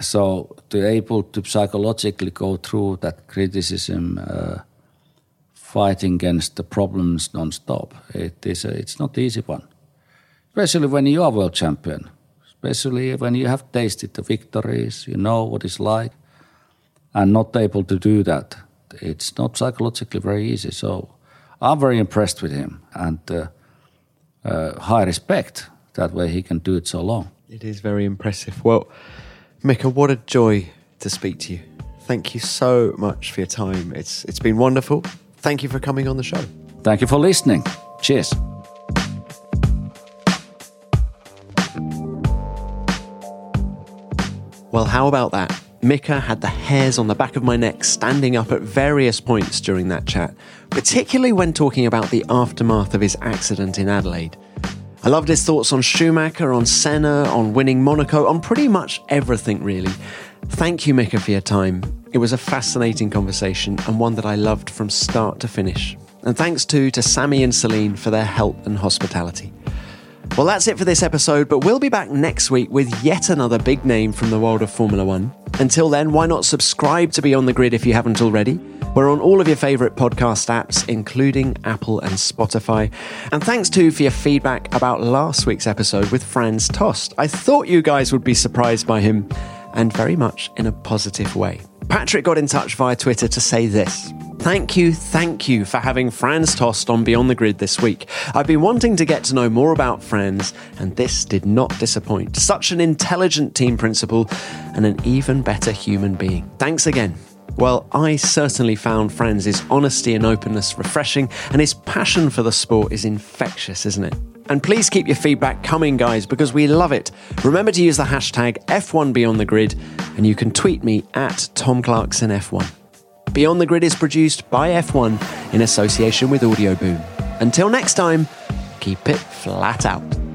So to able to psychologically go through that criticism, uh, fighting against the problems non-stop, it is a, it's not easy one. Especially when you are world champion, especially when you have tasted the victories, you know what it's like, and not able to do that, it's not psychologically very easy. So I'm very impressed with him and uh, uh, high respect that way he can do it so long. It is very impressive. Well, Mika, what a joy to speak to you. Thank you so much for your time. It's it's been wonderful. Thank you for coming on the show. Thank you for listening. Cheers. Well, how about that? Mika had the hairs on the back of my neck standing up at various points during that chat, particularly when talking about the aftermath of his accident in Adelaide. I loved his thoughts on Schumacher, on Senna, on winning Monaco, on pretty much everything, really. Thank you, Mika, for your time. It was a fascinating conversation and one that I loved from start to finish. And thanks too to Sammy and Celine for their help and hospitality. Well, that's it for this episode, but we'll be back next week with yet another big name from the world of Formula One. Until then, why not subscribe to Beyond the Grid if you haven't already? We're on all of your favourite podcast apps, including Apple and Spotify. And thanks too for your feedback about last week's episode with Franz Tost. I thought you guys would be surprised by him, and very much in a positive way. Patrick got in touch via Twitter to say this. Thank you, thank you for having Franz Tost on Beyond the Grid this week. I've been wanting to get to know more about Franz, and this did not disappoint. Such an intelligent team principal and an even better human being. Thanks again. Well, I certainly found Franz's honesty and openness refreshing, and his passion for the sport is infectious, isn't it? And please keep your feedback coming, guys, because we love it. Remember to use the hashtag F1BeyondTheGrid, and you can tweet me at Tom Clarkson F1. Beyond the Grid is produced by F1 in association with Audioboom. Until next time, keep it flat out.